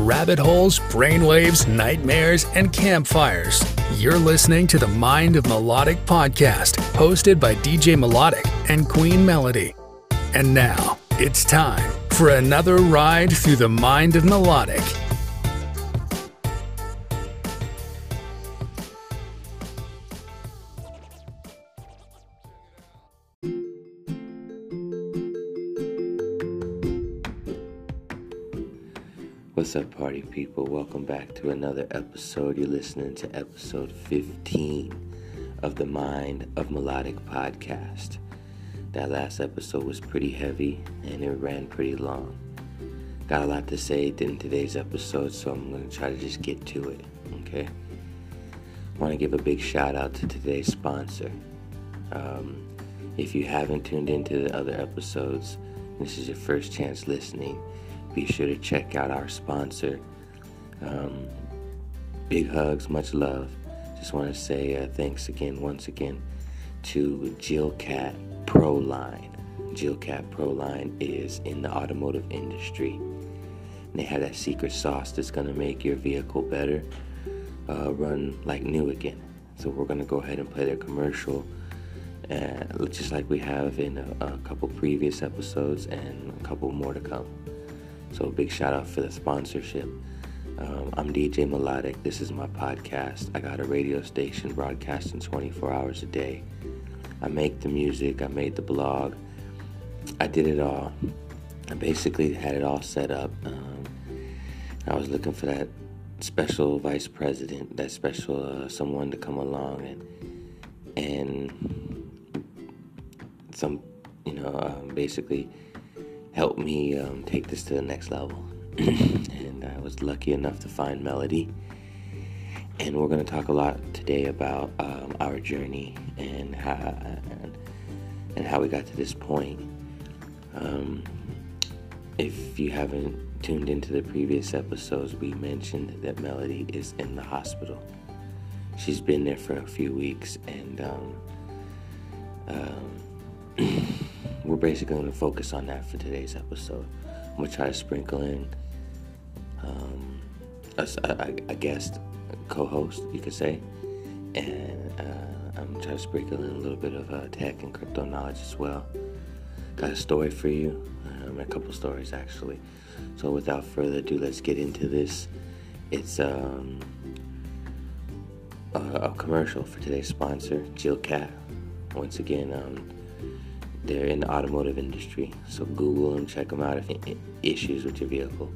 rabbit holes, brainwaves, nightmares, and campfires. You're listening to the Mind of Melodic podcast, hosted by DJ Melodic and Queen Melody. And now, it's time for another ride through the Mind of Melodic. What's up, party people? Welcome back to another episode. You're listening to episode 15 of the Mind of Melodic podcast. That last episode was pretty heavy and it ran pretty long. Got a lot to say in today's episode, so I'm going to try to just get to it, okay? want to give a big shout out to today's sponsor. Um, if you haven't tuned into the other episodes, this is your first chance listening be sure to check out our sponsor. Um, big hugs, much love. Just want to say uh, thanks again, once again, to Jilcat Pro Line. Jilcat Pro Line is in the automotive industry. And they have that secret sauce that's going to make your vehicle better uh, run like new again. So we're going to go ahead and play their commercial. Uh, just like we have in a, a couple previous episodes and a couple more to come. So, big shout out for the sponsorship. Um, I'm DJ Melodic. This is my podcast. I got a radio station broadcasting 24 hours a day. I make the music, I made the blog, I did it all. I basically had it all set up. Um, I was looking for that special vice president, that special uh, someone to come along and and some, you know, um, basically helped me um, take this to the next level. and I was lucky enough to find Melody. And we're going to talk a lot today about um, our journey and how and, and, how we got to this point. Um, if you haven't tuned into the previous episodes, we mentioned that Melody is in the hospital. She's been there for a few weeks, and um, um we're basically going to focus on that for today's episode. I'm going to try to sprinkle in um, a, a, a guest co host, you could say. And uh, I'm try to sprinkle in a little bit of uh, tech and crypto knowledge as well. Got a story for you, um, a couple stories actually. So without further ado, let's get into this. It's um, a, a commercial for today's sponsor, Jilcat. Once again, um, they're in the automotive industry, so Google them, check them out if any issues with your vehicle.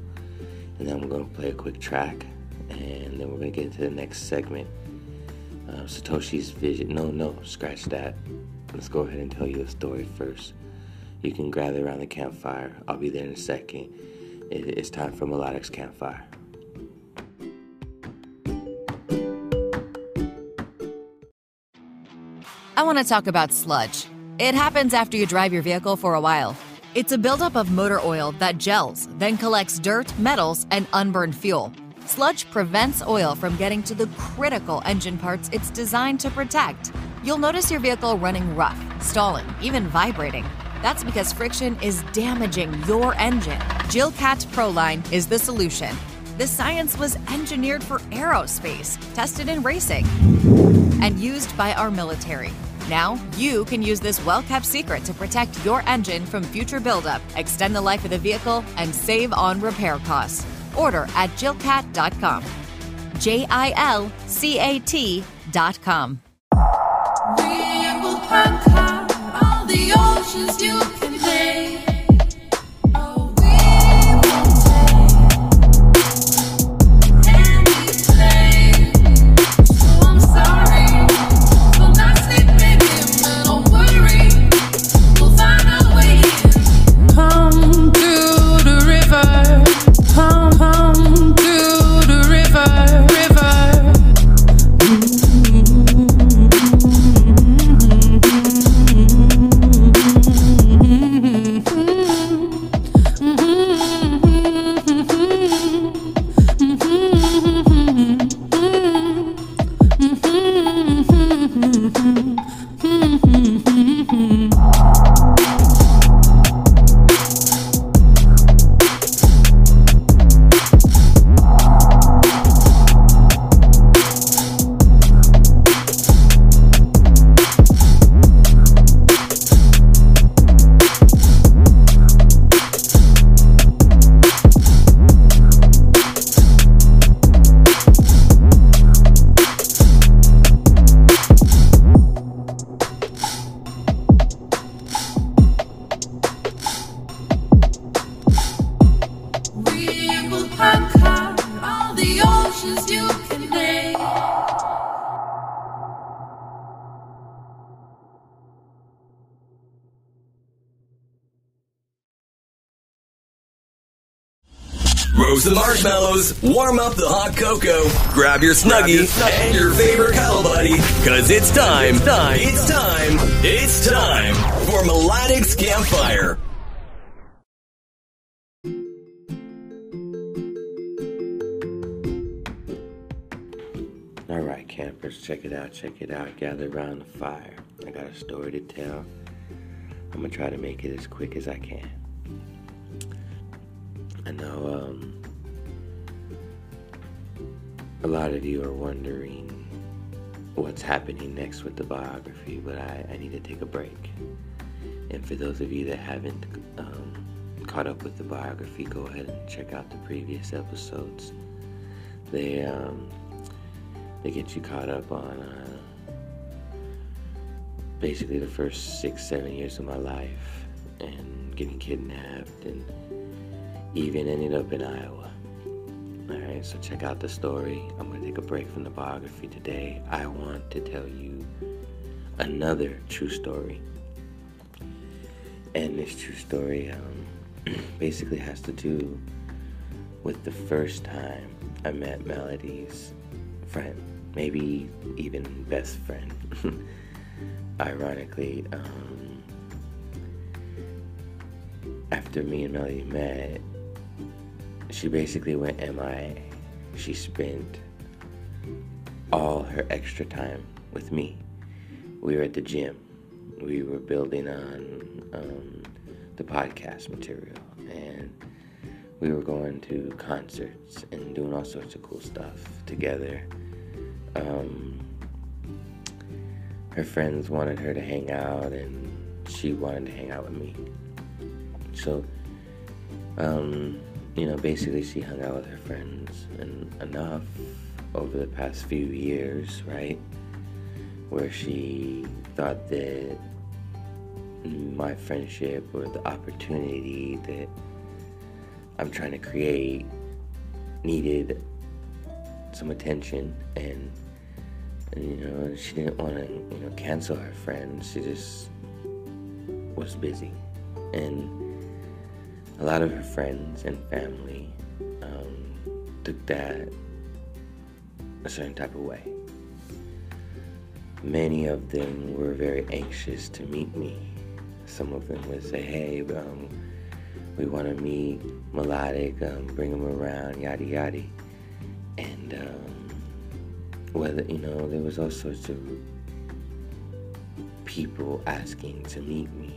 And then we're going to play a quick track, and then we're going to get into the next segment. Uh, Satoshi's vision. No, no, scratch that. Let's go ahead and tell you a story first. You can gather around the campfire. I'll be there in a second. It's time for Melodic's Campfire. I want to talk about sludge. It happens after you drive your vehicle for a while. It's a buildup of motor oil that gels, then collects dirt, metals, and unburned fuel. Sludge prevents oil from getting to the critical engine parts it's designed to protect. You'll notice your vehicle running rough, stalling, even vibrating. That's because friction is damaging your engine. Jilcat Proline is the solution. The science was engineered for aerospace, tested in racing, and used by our military. Now, you can use this well kept secret to protect your engine from future buildup, extend the life of the vehicle, and save on repair costs. Order at jilcat.com. J I L C A T.com. We will conquer all the oceans you warm up the hot cocoa, grab your snuggie, and your favorite cuddle buddy, cause it's time, it's time, it's time, it's time for Melodic's Campfire. All right, campers, check it out, check it out. Gather around the fire. I got a story to tell. I'm gonna try to make it as quick as I can. I know um, a lot of you are wondering what's happening next with the biography, but I, I need to take a break. And for those of you that haven't um, caught up with the biography, go ahead and check out the previous episodes. They um, they get you caught up on uh, basically the first six, seven years of my life and getting kidnapped and even ended up in Iowa. Alright, so check out the story. I'm going to take a break from the biography today. I want to tell you another true story. And this true story um, basically has to do with the first time I met Melody's friend maybe even best friend. Ironically, um, after me and Melody met, she basically went MIA. She spent all her extra time with me. We were at the gym. We were building on um, the podcast material, and we were going to concerts and doing all sorts of cool stuff together um, her friends wanted her to hang out, and she wanted to hang out with me. So, um, you know, basically, she hung out with her friends and enough over the past few years, right? Where she thought that my friendship or the opportunity that I'm trying to create needed some attention and you know, she didn't want to, you know, cancel her friends. She just was busy. And a lot of her friends and family um, took that a certain type of way. Many of them were very anxious to meet me. Some of them would say, hey, um, we want to meet Melodic, um, bring him around, yada yada. And, um, whether you know there was all sorts of people asking to meet me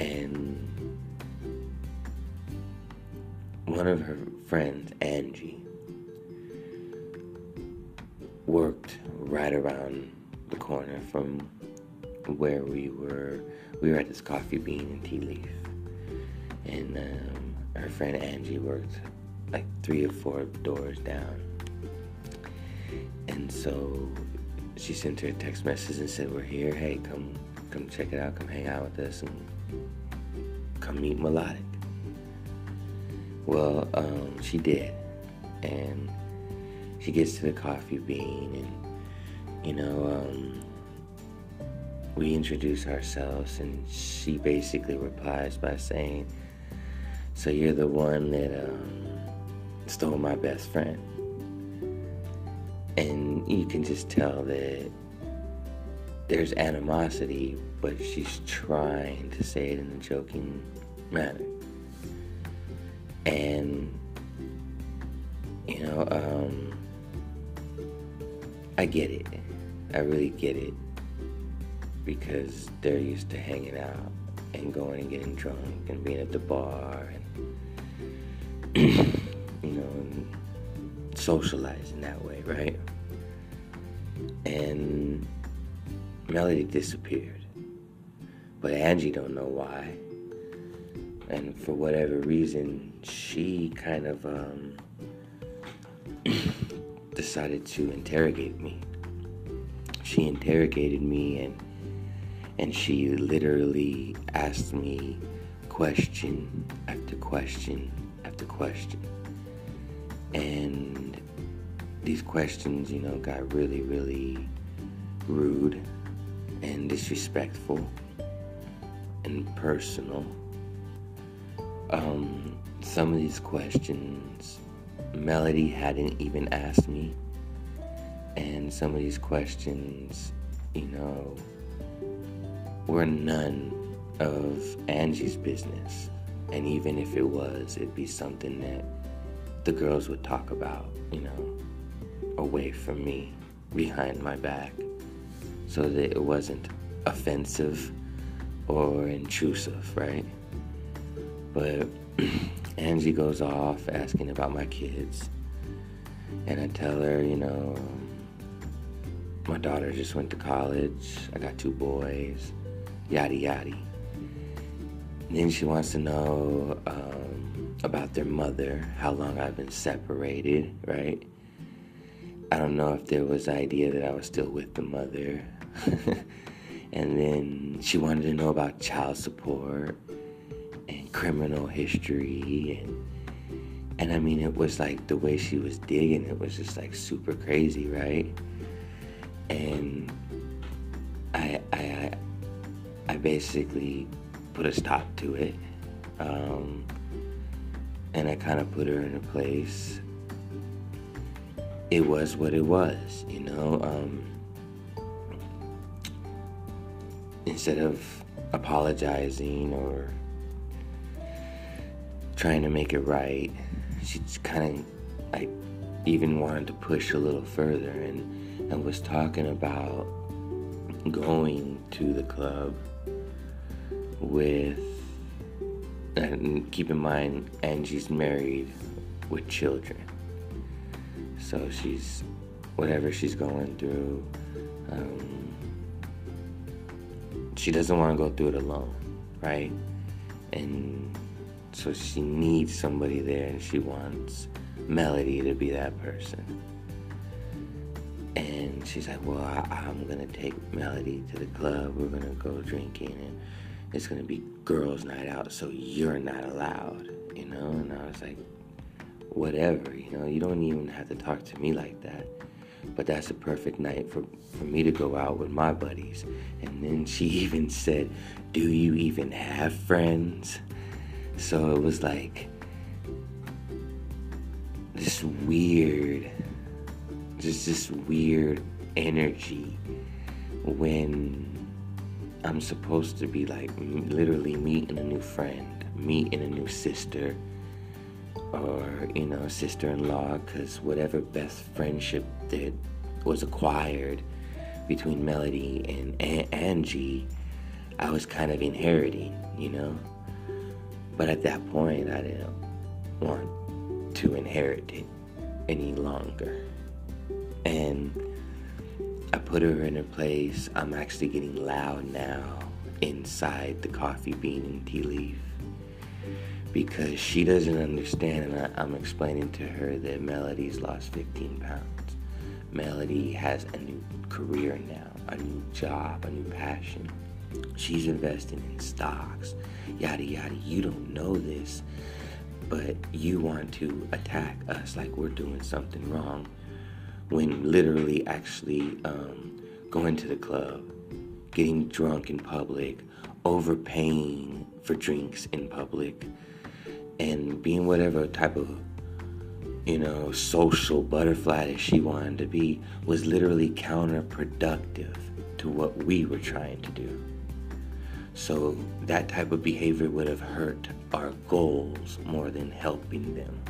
and one of her friends angie worked right around the corner from where we were we were at this coffee bean and tea leaf and um, her friend angie worked like three or four doors down and so she sent her a text message and said, We're here. Hey, come come check it out. Come hang out with us and come meet Melodic. Well, um, she did. And she gets to the coffee bean and, you know, um, we introduce ourselves and she basically replies by saying, So you're the one that um, stole my best friend. And you can just tell that there's animosity, but she's trying to say it in a joking manner. And, you know, um, I get it. I really get it. Because they're used to hanging out and going and getting drunk and being at the bar and, you know, and socializing that way, right? And Melody disappeared. But Angie don't know why. And for whatever reason, she kind of um, decided to interrogate me. She interrogated me and and she literally asked me question after question after question. And these questions, you know, got really, really rude and disrespectful and personal. Um, some of these questions Melody hadn't even asked me. And some of these questions, you know, were none of Angie's business. And even if it was, it'd be something that the girls would talk about, you know, away from me, behind my back, so that it wasn't offensive or intrusive, right? But Angie goes off asking about my kids. And I tell her, you know, my daughter just went to college. I got two boys, yada yada. Then she wants to know um, about their mother, how long I've been separated, right? I don't know if there was idea that I was still with the mother. and then she wanted to know about child support and criminal history and and I mean it was like the way she was digging it was just like super crazy, right? And I I I basically put a stop to it. Um, and I kind of put her in a place. It was what it was, you know. Um, instead of apologizing or trying to make it right. She kind of, I even wanted to push a little further and, and was talking about going to the club with, and keep in mind, Angie's married with children. So she's, whatever she's going through, um, she doesn't want to go through it alone, right? And so she needs somebody there and she wants Melody to be that person. And she's like, Well, I, am to take Melody to the club. We're to go drinking and it's to be girls' night out, so you're not allowed, you know? And I was like, Whatever, you know, you don't even have to talk to me like that. But that's a perfect night for, for me to go out with my buddies. And then she even said, Do you even have friends? So it was like this weird, just this weird energy when I'm supposed to be like literally meeting a new friend, meeting a new sister, or you know, sister-in-law, because whatever best friendship that was acquired between Melody and Angie, I was kind of inheriting, you know. But at that point, I didn't want to inherit it any longer. And I put her in her place. I'm actually getting loud now inside the coffee bean and tea leaf because she doesn't understand, and I, am explaining to her that Melody's lost 15 pounds. Melody has a new career now, a new job, a new passion. She's investing in stocks, yada yada. You don't know this, but you want to attack us like we're doing something wrong when literally actually um, going to the club, getting drunk in public, overpaying for drinks in public, and being whatever type of you know social butterfly that she wanted to be was literally counterproductive to what we were trying to do. So that type of behavior would have hurt our goals more than helping them.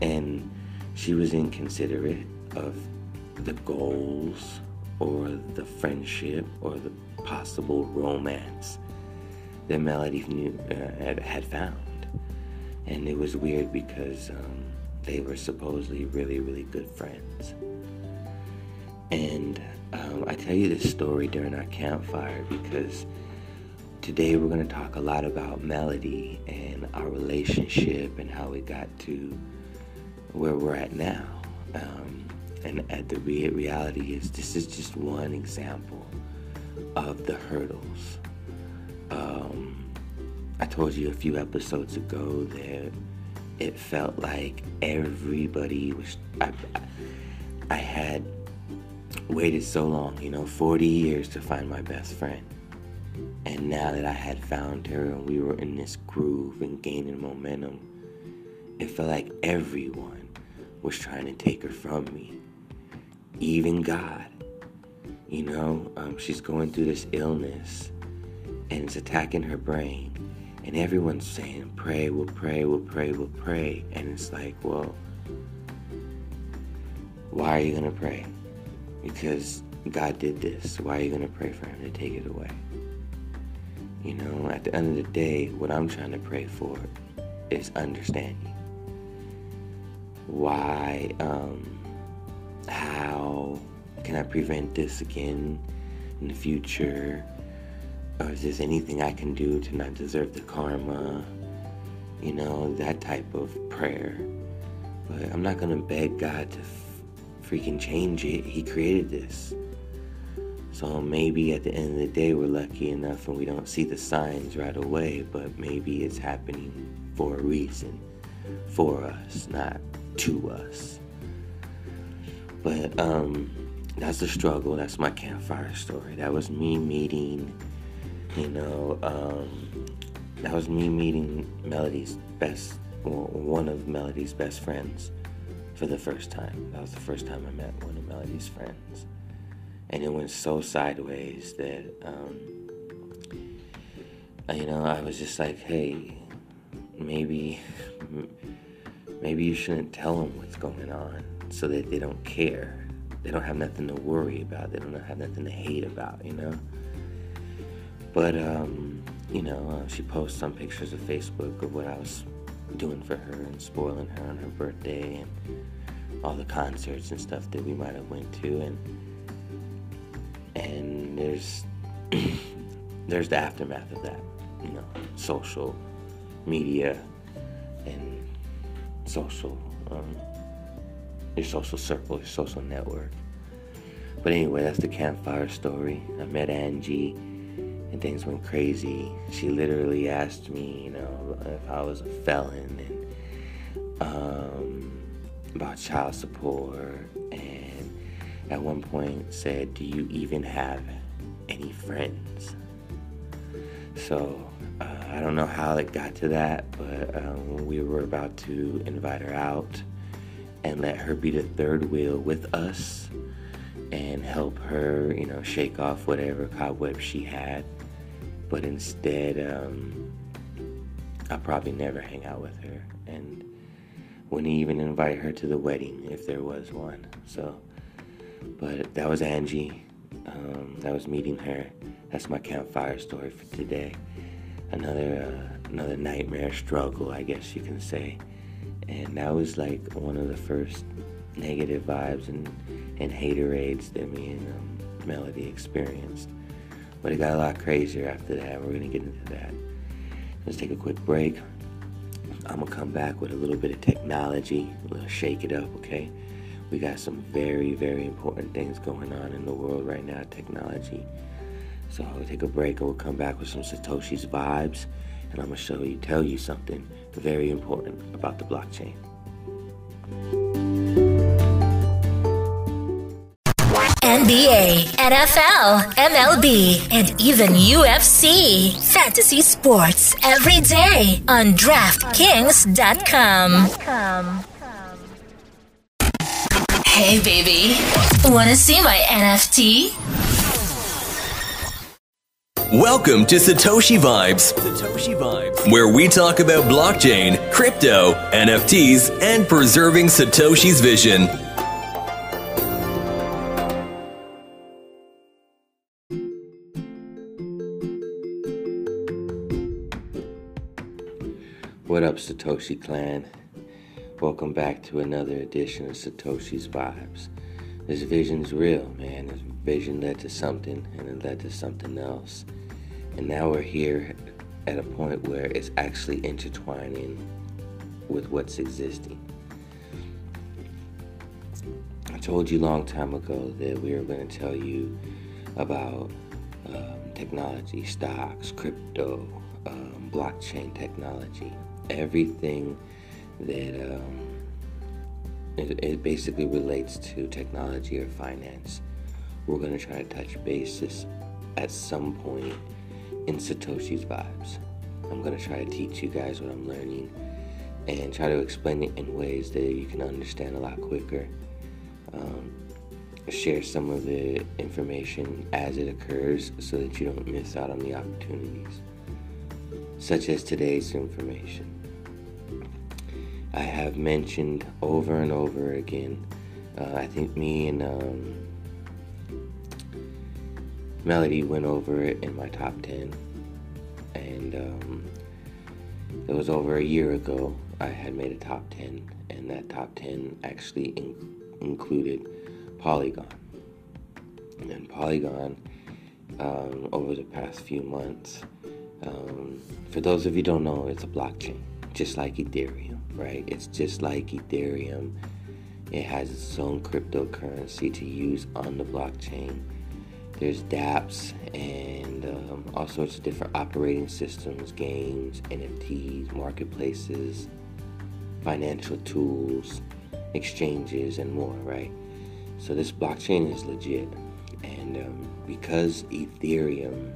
And she was inconsiderate of the goals or the friendship or the possible romance that Melody knew, uh, had, found. And it was weird because um, they were supposedly really, really good friends. And um, I tell you this story during our campfire because Today we're going to talk a lot about melody and our relationship and how we got to where we're at now. Um, and at the re- reality is this is just one example of the hurdles. Um, I told you a few episodes ago that it felt like everybody was. I, I had waited so long, you know, 40 years to find my best friend. And now that I had found her and we were in this groove and gaining momentum, it felt like everyone was trying to take her from me, even God. You know, um, she's going through this illness and it's attacking her brain. And everyone's saying, pray, we'll pray, we'll pray, we'll pray. And it's like, well, why are you going to pray? Because God did this. Why are you going to pray for Him to take it away? You know, at the end of the day, what I'm trying to pray for is understanding. Why, um, how can I prevent this again in the future? Or is there anything I can do to not deserve the karma? You know, that type of prayer. But I'm not going to beg God to f- freaking change it. He created this. So maybe at the end of the day, we're lucky enough and we don't see the signs right away, but maybe it's happening for a reason, for us, not to us. But um, that's the struggle. That's my campfire story. That was me meeting, you know, um, that was me meeting Melody's best, well, one of Melody's best friends for the first time. That was the first time I met one of Melody's friends and it went so sideways that um, you know I was just like, hey, maybe maybe you shouldn't tell them what's going on so that they don't care. They don't have nothing to worry about. They don't have nothing to hate about, you know. But um, you know, uh, she posts some pictures of Facebook of what I was doing for her and spoiling her on her birthday and all the concerts and stuff that we might have went to and and there's there's the aftermath of that you know social media and social um, your social circle your social network. But anyway that's the campfire story. I met angie and things went crazy. She literally asked me you know if i was a felon and um, about child support at one point said, Do you even have any friends? So uh, I don't know how it got to that, but um, we were about to invite her out and let her be the third wheel with us and help her, you know, shake off whatever cobwebs she had. But instead, um, I'll probably never hang out with her and wouldn't even invite her to the wedding if there was one. So but that was Angie. Um, that was meeting her. That's my campfire story for today. Another uh, another nightmare struggle, I guess you can say. And that was like one of the first negative vibes and and haterades that me and um, Melody experienced. But it got a lot crazier after that. We're gonna get into that. Let's take a quick break. I'm gonna come back with a little bit of technology. We'll shake it up, okay? We got some very, very important things going on in the world right now, technology. So we'll take a break and we'll come back with some Satoshi's vibes. And I'm to show you, tell you something very important about the blockchain. NBA, NFL, MLB, and even UFC. Fantasy sports every day on DraftKings.com. Hey, baby. Want to see my NFT? Welcome to Satoshi Vibes. Satoshi Vibes, where we talk about blockchain, crypto, NFTs, and preserving Satoshi's vision. What up, Satoshi Clan? Welcome back to another edition of Satoshi's Vibes. This vision's real, man. This vision led to something, and it led to something else. And now we're here at a point where it's actually intertwining with what's existing. I told you a long time ago that we were going to tell you about um, technology, stocks, crypto, um, blockchain technology, everything that um, it, it, basically relates to technology or finance. We're going to try to touch bases at some point in Satoshi's vibes. I'm going to try to teach you guys what I'm learning and try to explain it in ways that you can understand a lot quicker. Um, share some of the information as it occurs so that you don't miss out on the opportunities, such as today's information. I have mentioned over and over again, uh, I think me and um, Melody went over it in my top 10, and um, it was over a year ago. I had made a top 10, and that top 10 actually in- included Polygon. And Polygon, um, over the past few months, um, for those of you don't know, it's a blockchain, just like Ethereum, right? It's just like Ethereum. It has its own cryptocurrency to use on the blockchain. There's dApps and um, all sorts of different operating systems, games, NFTs, marketplaces, financial tools, exchanges, and more, right? So this blockchain is legit. And um, because Ethereum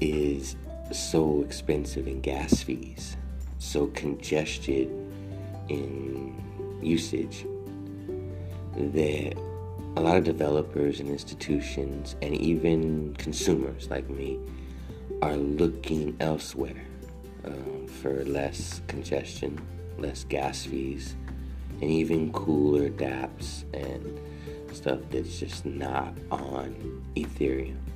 is so expensive in gas fees, so congested in usage, that a lot of developers and institutions and even consumers like me are looking elsewhere um, for less congestion, less gas fees, and even cooler dApps and stuff that's just not on Ethereum.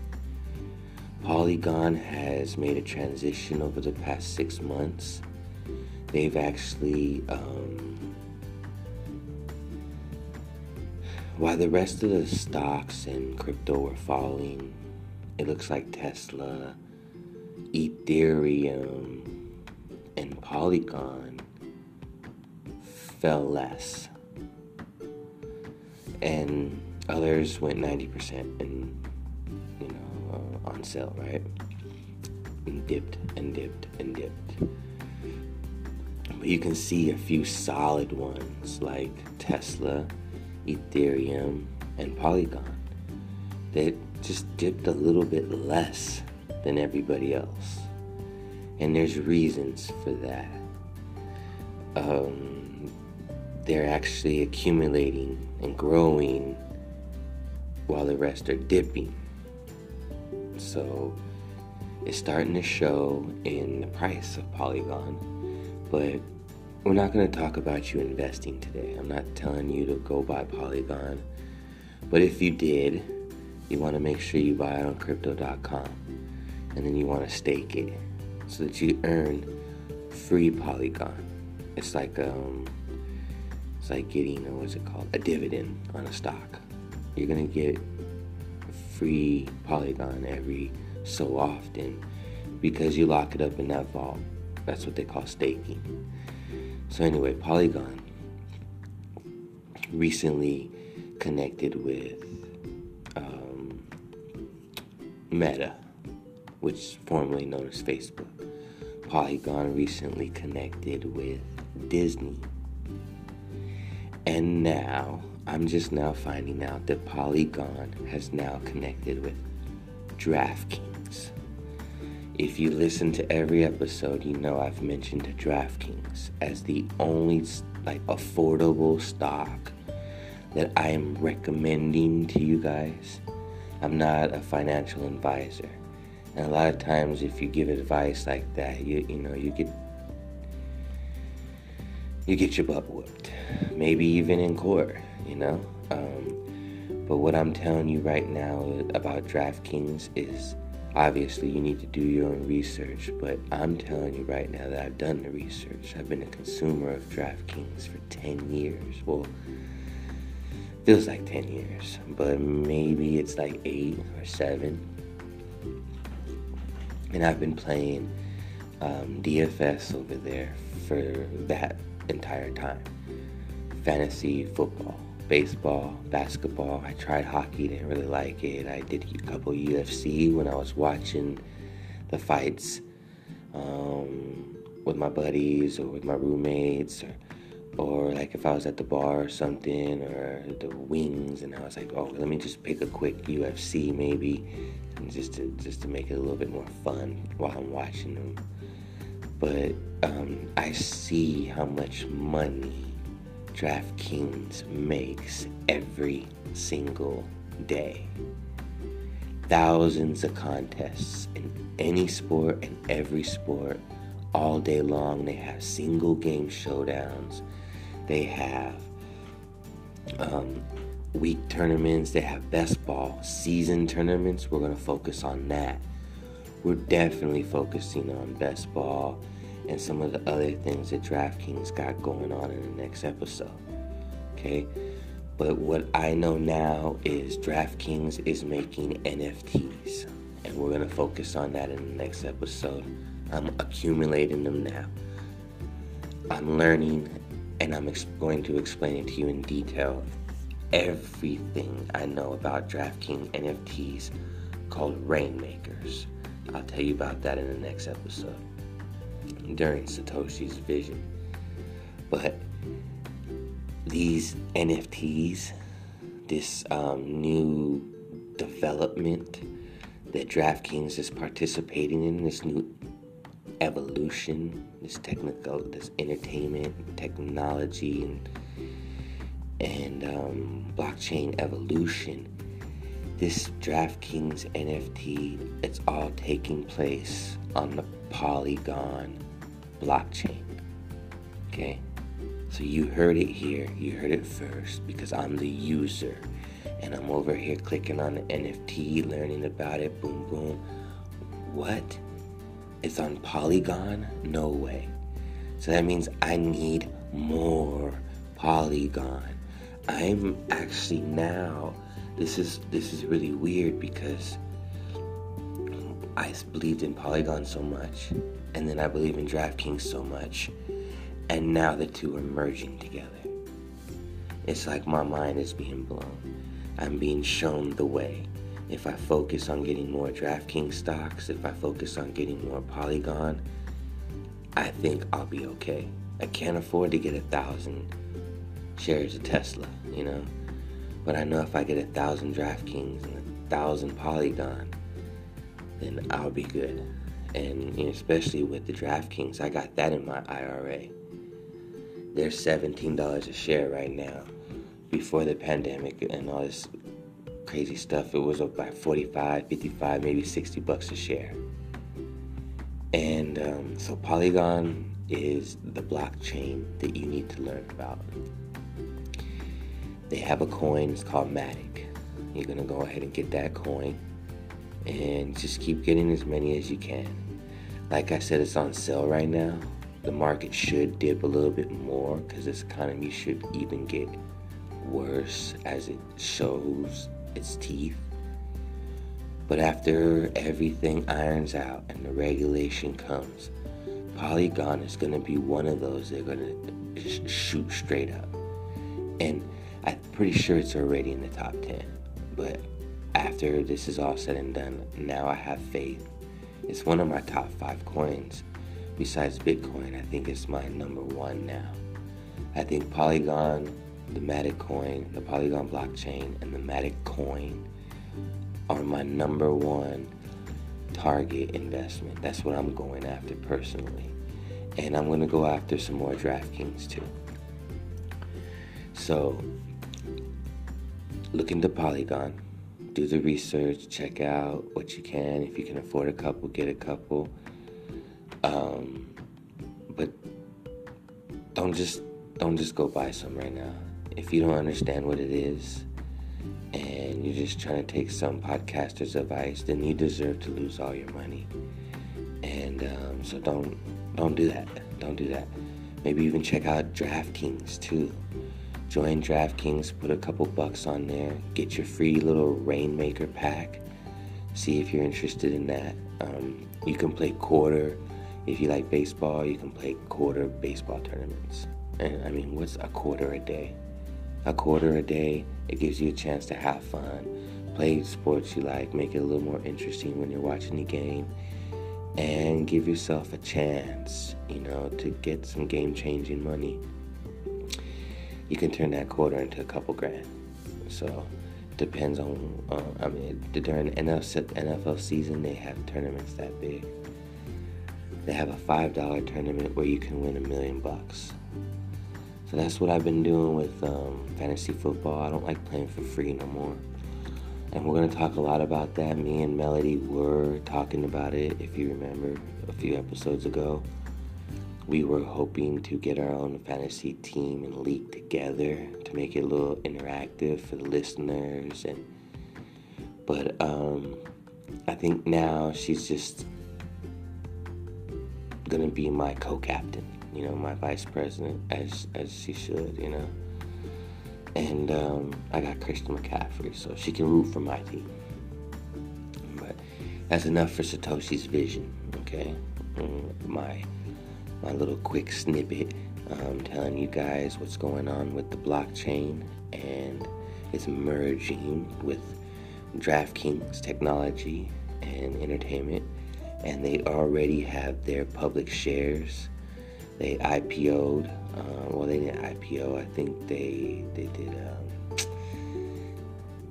Polygon has made a transition over the past six months. They've actually, um, while the rest of the stocks and crypto were falling, it looks like Tesla, Ethereum, and Polygon fell less and others went 90% and on sale right? And dipped and dipped and dipped. But you can see a few solid ones like tesla ethereum and polygon that just dipped a little bit less than everybody else. And there's reasons for that. Um, they're actually accumulating and growing while the rest are dipping. So it's starting to show in the price of Polygon. But we're not going to talk about you investing today. I'm not telling you to go buy Polygon. But if you did, you want to make sure you buy it on crypto.com. And then you want to stake it so that you earn free Polygon. It's like um, it's like getting, what's it called, a dividend on a stock. You're gonna get free Polygon every so often because you lock it up in that vault. That's what they call staking. So anyway, Polygon recently connected with um, Meta, which formerly known as Facebook. Polygon recently connected with Disney and now, I'm just now finding out that Polygon has now connected with DraftKings. If you listen to every episode, you know I've mentioned DraftKings as the only like affordable stock that I am recommending to you guys. I'm not a financial advisor. And a lot of times if you give advice like that, you you know, you get you get your butt whooped. Maybe even in court, you know? Um, but what I'm telling you right now about DraftKings is obviously you need to do your own research, but I'm telling you right now that I've done the research. I've been a consumer of DraftKings for 10 years. Well, feels like 10 years, but maybe it's like 8 or 7. And I've been playing um, DFS over there for that entire time. Fantasy football, baseball, basketball. I tried hockey, didn't really like it. I did a couple UFC when I was watching the fights um, with my buddies or with my roommates or or like if I was at the bar or something or the wings and I was like, oh, let me just pick a quick UFC maybe and just to just to make it a little bit more fun while I'm watching them. but um, I see how much money DraftKings makes every single day. Thousands of contests in any sport and every sport all day long. They have single game showdowns. They have um, week tournaments. They have best ball season tournaments. We're going to focus on that. We're definitely focusing on best ball and some of the other things that DraftKings got going on in the next episode. Okay? But what I know now is DraftKings is making NFTs. And we're going to focus on that in the next episode. I'm accumulating them now. I'm learning and I'm ex- going to explain it to you in detail everything I know about DraftKings NFTs called Rainmakers. I'll tell you about that in the next episode during Satoshi's vision. But these NFTs, this um, new development that DraftKings is participating in, this new evolution, this technical, this entertainment, technology, and and um, blockchain evolution. This DraftKings NFT, it's all taking place on the Polygon blockchain. Okay? So you heard it here. You heard it first because I'm the user. And I'm over here clicking on the NFT, learning about it. Boom, boom. What? It's on Polygon? No way. So that means I need more Polygon. I'm actually now this is this is really weird because I believed in Polygon so much and then I believe in DraftKings so much and now the two are merging together. It's like my mind is being blown. I'm being shown the way. If I focus on getting more DraftKings stocks, if I focus on getting more Polygon, I think I'll be okay. I can't afford to get a thousand shares of Tesla, you know. But I know if I get a thousand DraftKings and a thousand Polygon, then I'll be good. And especially with the DraftKings, I got that in my IRA. They're $17 a share right now. Before the pandemic and all this crazy stuff, it was by 45, 55, maybe 60 bucks a share. And um, so Polygon is the blockchain that you need to learn about. They have a coin, it's called Matic. You're gonna go ahead and get that coin and just keep getting as many as you can. Like I said, it's on sale right now. The market should dip a little bit more because this economy should even get worse as it shows its teeth. But after everything irons out and the regulation comes, Polygon is going to be one of those they're going to sh- shoot straight up. And I'm pretty sure it's already in the top 10. But after this is all said and done, now I have faith. It's one of my top five coins. Besides Bitcoin, I think it's my number one now. I think Polygon, the Matic coin, the Polygon blockchain, and the Matic coin are my number one target investment. That's what I'm going after personally. And I'm going to go after some more DraftKings too. So, look into Polygon, do the research, check out what you can. If you can afford a couple, get a couple. Um, but don't just don't just go buy some right now. If you don't understand what it is, and you're just trying to take some podcaster's advice, then you deserve to lose all your money. And um, so don't don't do that. Don't do that. Maybe even check out DraftKings too. Join DraftKings, put a couple bucks on there, get your free little Reignmaker pack. See if you're interested in that. Um, you can play quarter. If you like baseball, you can play quarter baseball tournaments. And I mean, what's a quarter a day? A quarter a day, it gives you a chance to have fun, play sports you like, make it a little more interesting when you're watching the game, and give yourself a chance, you know, to get some game changing money you can turn that quarter into a couple grand. So depends on. Uh, I mean, during NFL NFL season, they have tournaments that big. they have a $5 tournament where you can win a million bucks. So that's what I've been doing with um, fantasy football. I don't like playing for free no more. And we're to talk a lot about that. Me and Melody were talking about it, if you remember, a few episodes ago. We were hoping to get our own fantasy team and league together to make it a little interactive for the listeners. And but um, I think now she's just gonna be my co-captain, you know, my vice president, as as she should, you know. And um, I got Christian McCaffrey, so she can root for my team. But that's enough for Satoshi's vision, okay? Mm, my my little quick snippet, um, telling you guys what's going on with the blockchain and it's merging with DraftKings technology and entertainment, and they already have their public shares. They IPO'd. Uh, well, they didn't IPO. I think they they did. Um,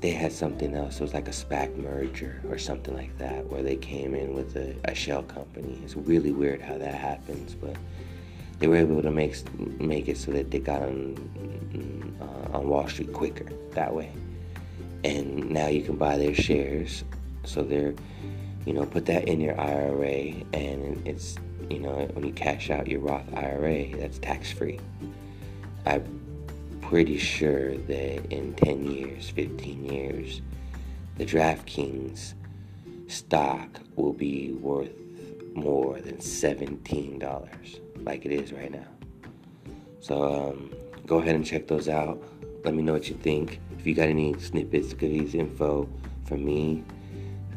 they had something else. It was like a SPAC merger or something like that, where they came in with a, a shell company. It's really weird how that happens, but they were able to make make it so that they got on uh, on Wall Street quicker that way. And now you can buy their shares, so they're you know put that in your IRA, and it's you know when you cash out your Roth IRA, that's tax free. I'm pretty sure that in 10 years, 15 years, the DraftKings stock will be worth more than $17 like it is right now. So um, go ahead and check those out. Let me know what you think. If you got any snippets, goodies, info from me,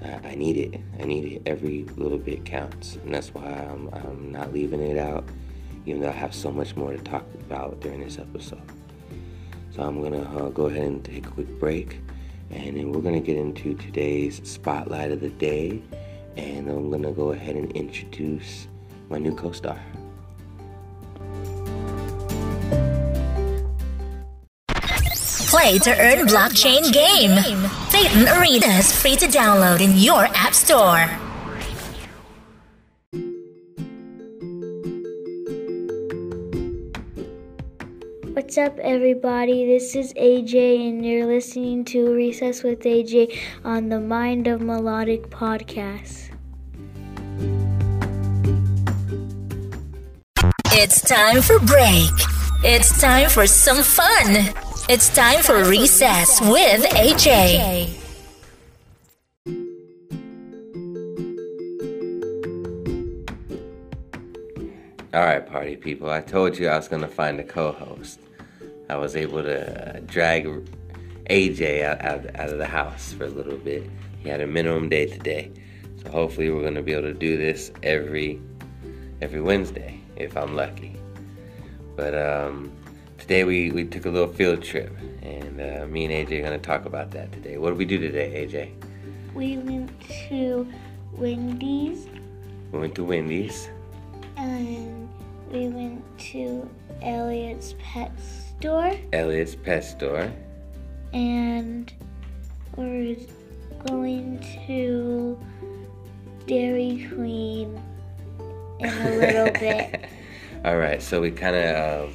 uh, I need it. I need it. Every little bit counts. And that's why I'm, I'm not leaving it out, even though I have so much more to talk about during this episode. So I'm going to uh, go ahead and take a quick break. And then we're going to get into today's spotlight of the day. And I'm going to go ahead and introduce my new co star. Play to earn blockchain game. Phaeton Arena is free to download in your app store. What's up, everybody? This is AJ, and you're listening to Recess with AJ on the Mind of Melodic podcast. It's time for break. It's time for some fun. It's time for recess with AJ. All right, party people. I told you I was going to find a co host. I was able to uh, drag AJ out, out, out of the house for a little bit. He had a minimum day today. So hopefully we're going to be able to do this every every Wednesday if I'm lucky. But um, today we, we took a little field trip and uh, me and AJ are going to talk about that today. What did we do today, AJ? We went to Wendy's We went to Wendy's. and we went to Elliot's pet Elliot's pet store. and we're going to Dairy Queen in a little bit. All right, so we kind of um,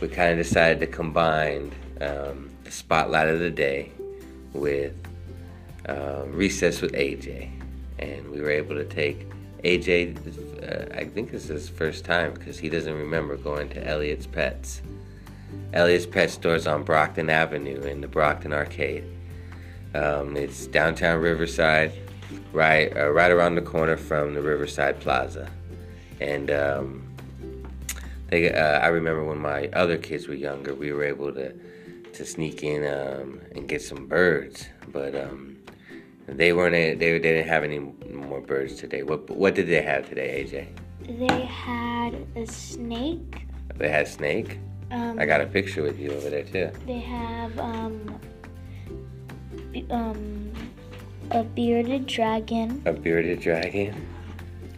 we kind of decided to combine um, the spotlight of the day with um, recess with AJ, and we were able to take AJ. Uh, I think this is his first time because he doesn't remember going to Elliot's Pets. Elliot's Pet Store's on Brockton Avenue in the Brockton Arcade. Um, it's downtown Riverside, right uh, right around the corner from the Riverside Plaza, and um, they, uh, I remember when my other kids were younger, we were able to to sneak in um, and get some birds, but um, they weren't. They, they didn't have any more birds today. What what did they have today, AJ? They had a snake. They had snake. Um, I got a picture with you over there too. They have um, um, a bearded dragon. A bearded dragon,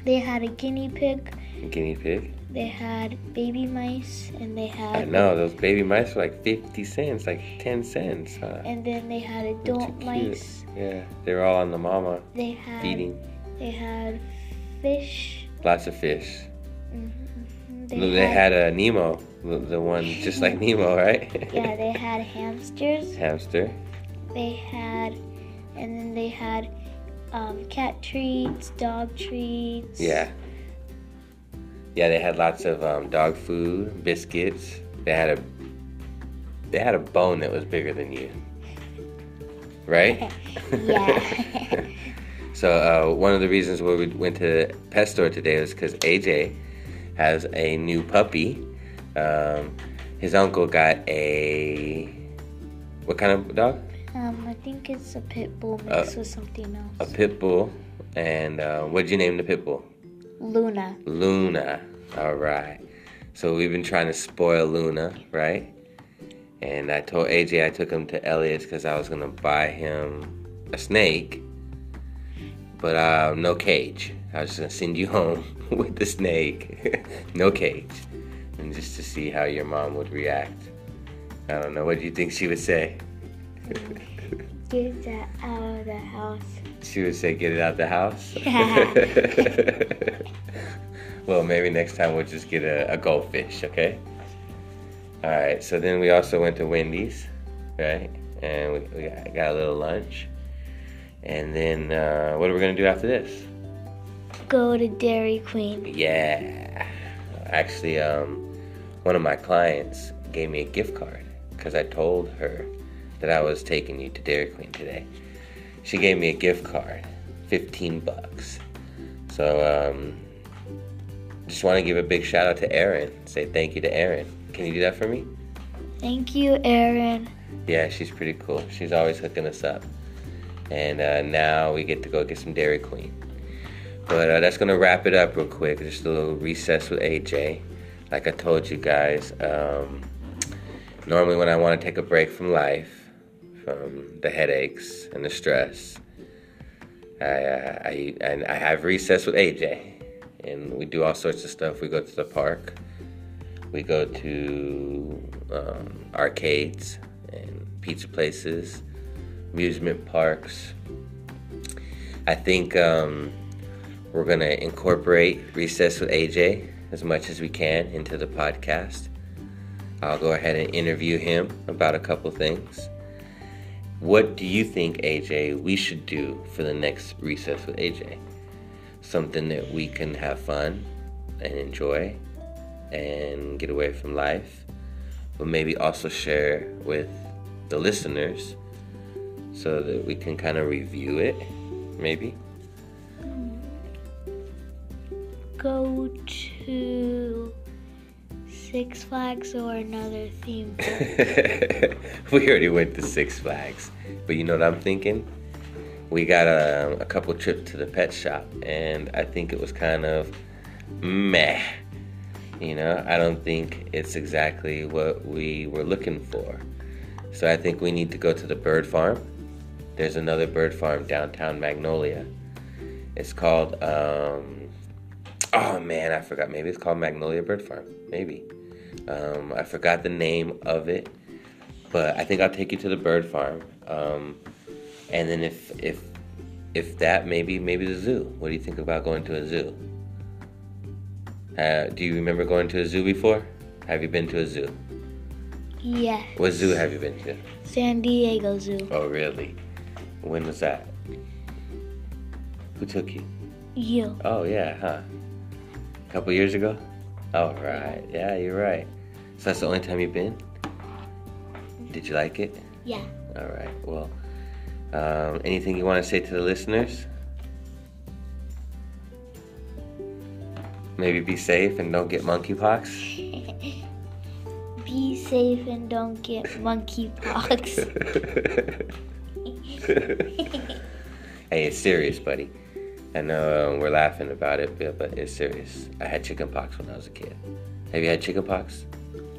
They had a guinea pig. a guinea pig. They had baby mice, and they had. I know those baby mice were like fifty cents, like ten cents. Huh? And then they had adult mice. Yeah, they were all on the mama They had. feeding. They had fish. Lots of fish. They, They had a Nemo, the the one just like Nemo, right? yeah, they had hamsters. Hamster. They had, and then they had um, cat treats, dog treats. Yeah. Yeah, they had lots of um, dog food, biscuits. They had a they had a bone that was bigger than you. Right? Yeah. So uh, one of the reasons why we went to pet store today was because AJ has a new puppy. Um, his uncle got a what kind of dog? um, I think it's a pit bull mixed with something else. A pit bull. And uh, what'd you name the pit bull? Luna. Luna. All right. So we've been trying to spoil Luna, right? And I told AJ I took him to Elliot's because I was gonna buy him a snake, but uh, no cage. I was just gonna send you home with the snake, no cage, and just to see how your mom would react. I don't know. What do you think she would say? Get that out of the house. She would say, "Get it out of the house." Yeah. well, maybe next time we'll just get a, a goldfish, okay? All right. So then we also went to Wendy's, right? And we, we got, got a little lunch. And then uh, what are we gonna do after this? Go to Dairy Queen. Yeah. Actually, um, one of my clients gave me a gift card because I told her that I was taking you to Dairy Queen today. She gave me a gift card, 15 bucks. So, um, just want to give a big shout out to Erin. Say thank you to Erin. Can you do that for me? Thank you, Aaron. Yeah, she's pretty cool. She's always hooking us up. And uh, now we get to go get some Dairy Queen. But uh, that's to wrap it up real quick. Just a little recess with AJ. Like I told you guys, um, normally when I want to take a break from life, from the headaches and the stress, I, uh, I, and I have recess with AJ. And we do all sorts of stuff. We go to the park. We go to um, arcades and pizza places, amusement parks. I think um, we're going to incorporate Recess with AJ as much as we can into the podcast. I'll go ahead and interview him about a couple things. What do you think, AJ, we should do for the next Recess with AJ? Something that we can have fun and enjoy and get away from life, but maybe also share with the listeners so that we can kind of review it, maybe. Go to Six Flags or another theme park. we already went to Six Flags, but you know what I'm thinking? We got a, a couple trips to the pet shop, and I think it was kind of meh. You know, I don't think it's exactly what we were looking for. So I think we need to go to the bird farm. There's another bird farm downtown Magnolia. It's called, um, oh man, I forgot. Maybe it's called Magnolia Bird Farm. Maybe. Um, I forgot the name of it, but I think I'll take you to the bird farm. Um, and then if if if that, maybe maybe the zoo. What do you think about going to a zoo? Uh, do you remember going to a zoo before? Have you been to a zoo? yes. What zoo have you been to? San Diego Zoo. Oh, really? When was that? Who took you? You. Oh, yeah, huh? A couple years ago? All right. Yeah, you're right. So that's the only time you've been? Did you like it? Yeah. All right. Well, um, anything you want to say to the listeners? Maybe be safe and don't get monkeypox. Be safe and don't get monkeypox. hey, it's serious, buddy. I know um, we're laughing about it, but, it's serious. I had chickenpox when I was a kid. Have you had chickenpox?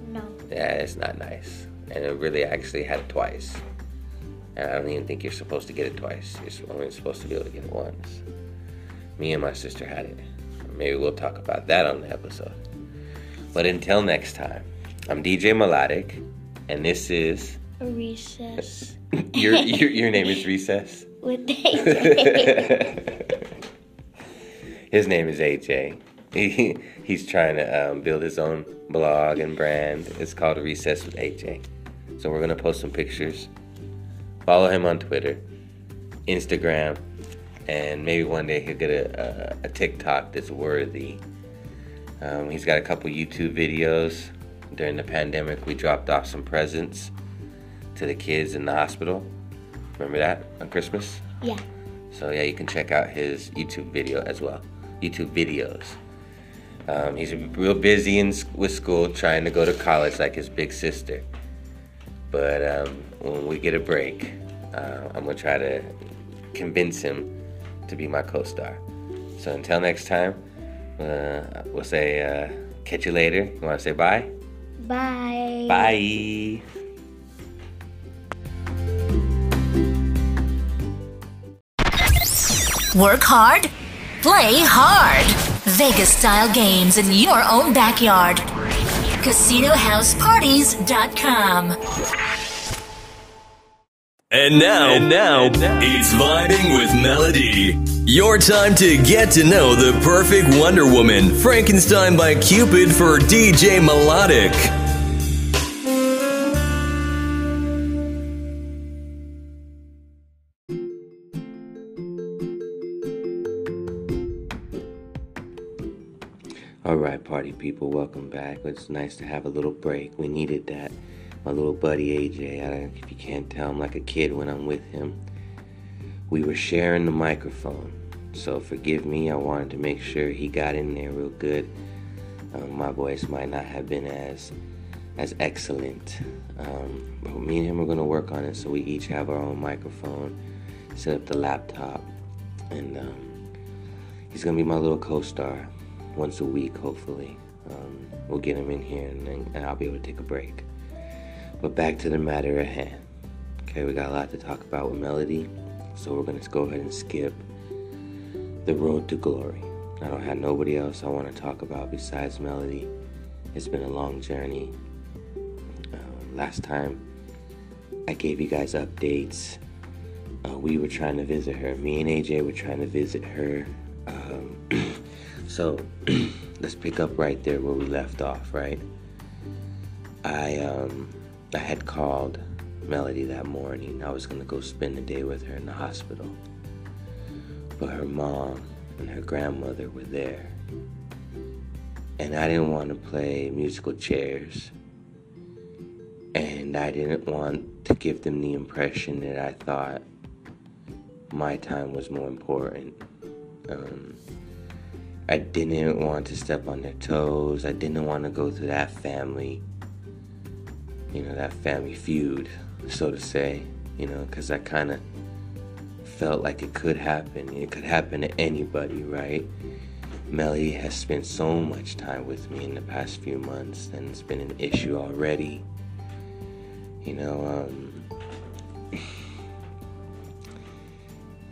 no. Yeah, it's not nice. And it really actually had it twice. And I don't even think you're supposed to get it twice. You're only supposed to be able to get it once. Me and my sister had it. Maybe we'll talk about that on the episode. But until next time, I'm DJ Melodic, and this is recess your your, your name is Recess. with. His name is AJ, he he's trying to um, build his own blog and brand. It's called Recess with AJ. So we're gonna post some pictures. Follow him on Twitter, Instagram, and maybe one day he'll get a, a, a TikTok that's worthy. Um, he's got a couple YouTube videos. During the pandemic, we dropped off some presents to the kids in the hospital. Remember that on Christmas? Yeah. So yeah, you can check out his YouTube video as well. YouTube videos. Um, he's real busy in, with school, trying to go to college like his big sister. But um, when we get a break, uh, I'm gonna try to convince him to be my co-star. So until next time, uh, we'll say uh, catch you later. You want to say bye? Bye. Bye. Work hard, play hard. Vegas style games in your own backyard. CasinoHouseParties.com. And now, and now, it's vibing with Melody. Your time to get to know the perfect Wonder Woman, Frankenstein by Cupid for DJ Melodic. All right, party people, welcome back. It's nice to have a little break. We needed that. My little buddy AJ, I don't, if you can't tell, I'm like a kid when I'm with him. We were sharing the microphone, so forgive me. I wanted to make sure he got in there real good. Um, my voice might not have been as as excellent, um, but me and him are gonna work on it. So we each have our own microphone, set up the laptop, and um, he's gonna be my little co-star once a week, hopefully. Um, we'll get him in here and, then, and I'll be able to take a break. But back to the matter at hand. Okay, we got a lot to talk about with Melody, so we're gonna go ahead and skip the road to glory. I don't have nobody else I want to talk about besides Melody. It's been a long journey. Uh, last time I gave you guys updates. Uh, we were trying to visit her. Me and AJ were trying to visit her. So let's pick up right there where we left off, right? I um I had called Melody that morning. I was gonna go spend the day with her in the hospital. But her mom and her grandmother were there. And I didn't want to play musical chairs. And I didn't want to give them the impression that I thought my time was more important. Um, I didn't want to step on their toes. I didn't want to go through that family, you know, that family feud, so to say, you know, because I kind of felt like it could happen. It could happen to anybody, right? Melly has spent so much time with me in the past few months, and it's been an issue already. You know, um,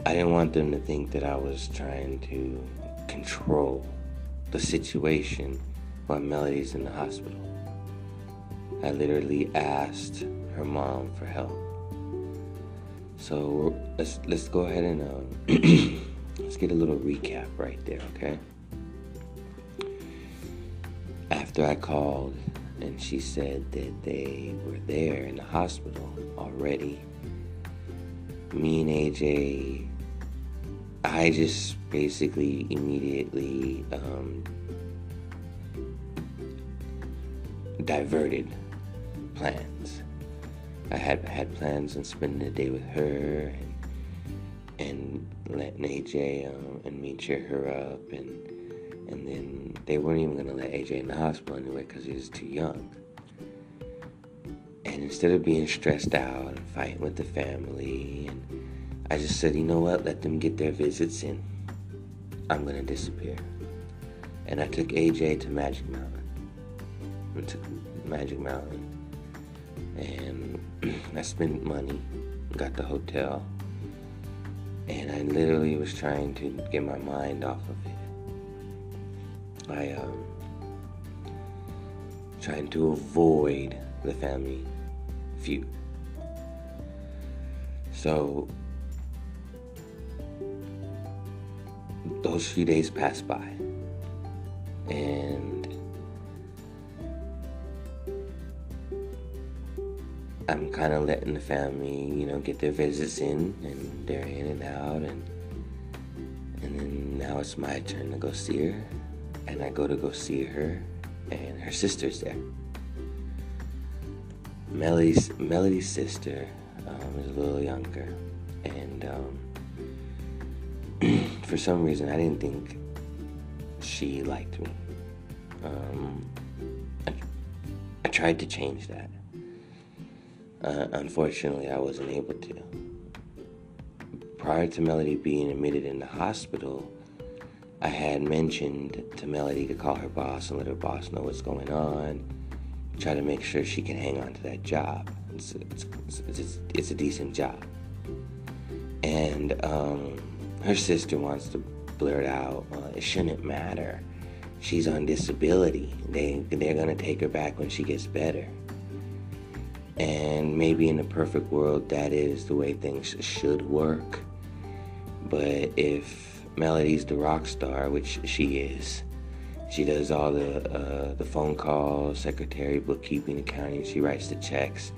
I didn't want them to think that I was trying to control the situation while Melody's in the hospital. I literally asked her mom for help. So let's let's go ahead and uh, let's get a little recap right there, okay? After I called and she said that they were there in the hospital already, me and AJ I just basically immediately um, diverted plans. I had had plans on spending the day with her and and letting AJ um, and me cheer her up and and then they weren't even gonna let AJ in the hospital anyway because he was too young. And instead of being stressed out and fighting with the family and I just said, you know what, let them get their visits in. I'm gonna disappear. And I took AJ to Magic Mountain. I took Magic Mountain. And I spent money, got the hotel. And I literally was trying to get my mind off of it. I um trying to avoid the family feud. So those few days passed by. And I'm kind of letting the family, you know, get their visits in, and they're in and out, and and then now it's my turn to go see her, and I go to go see her, and her sister's there. Melody's Melody's sister um, is a little younger, and um, for some reason I didn't think she liked me. Um, I, I tried to change that. Uh, unfortunately, I wasn't able to. Prior to Melody being admitted in the hospital, I had mentioned to Melody to call her boss and let her boss know what's going on. Try to make sure she can hang on to that job. It's, it's, it's, it's a decent job. And um, her sister wants to blurt out, well, it shouldn't matter. She's on disability. They, they're going to take her back when she gets better. And maybe in a perfect world, that is the way things should work. But if Melody's the rock star, which she is, she does all the uh, the phone calls, secretary, bookkeeping, accounting. She writes the checks.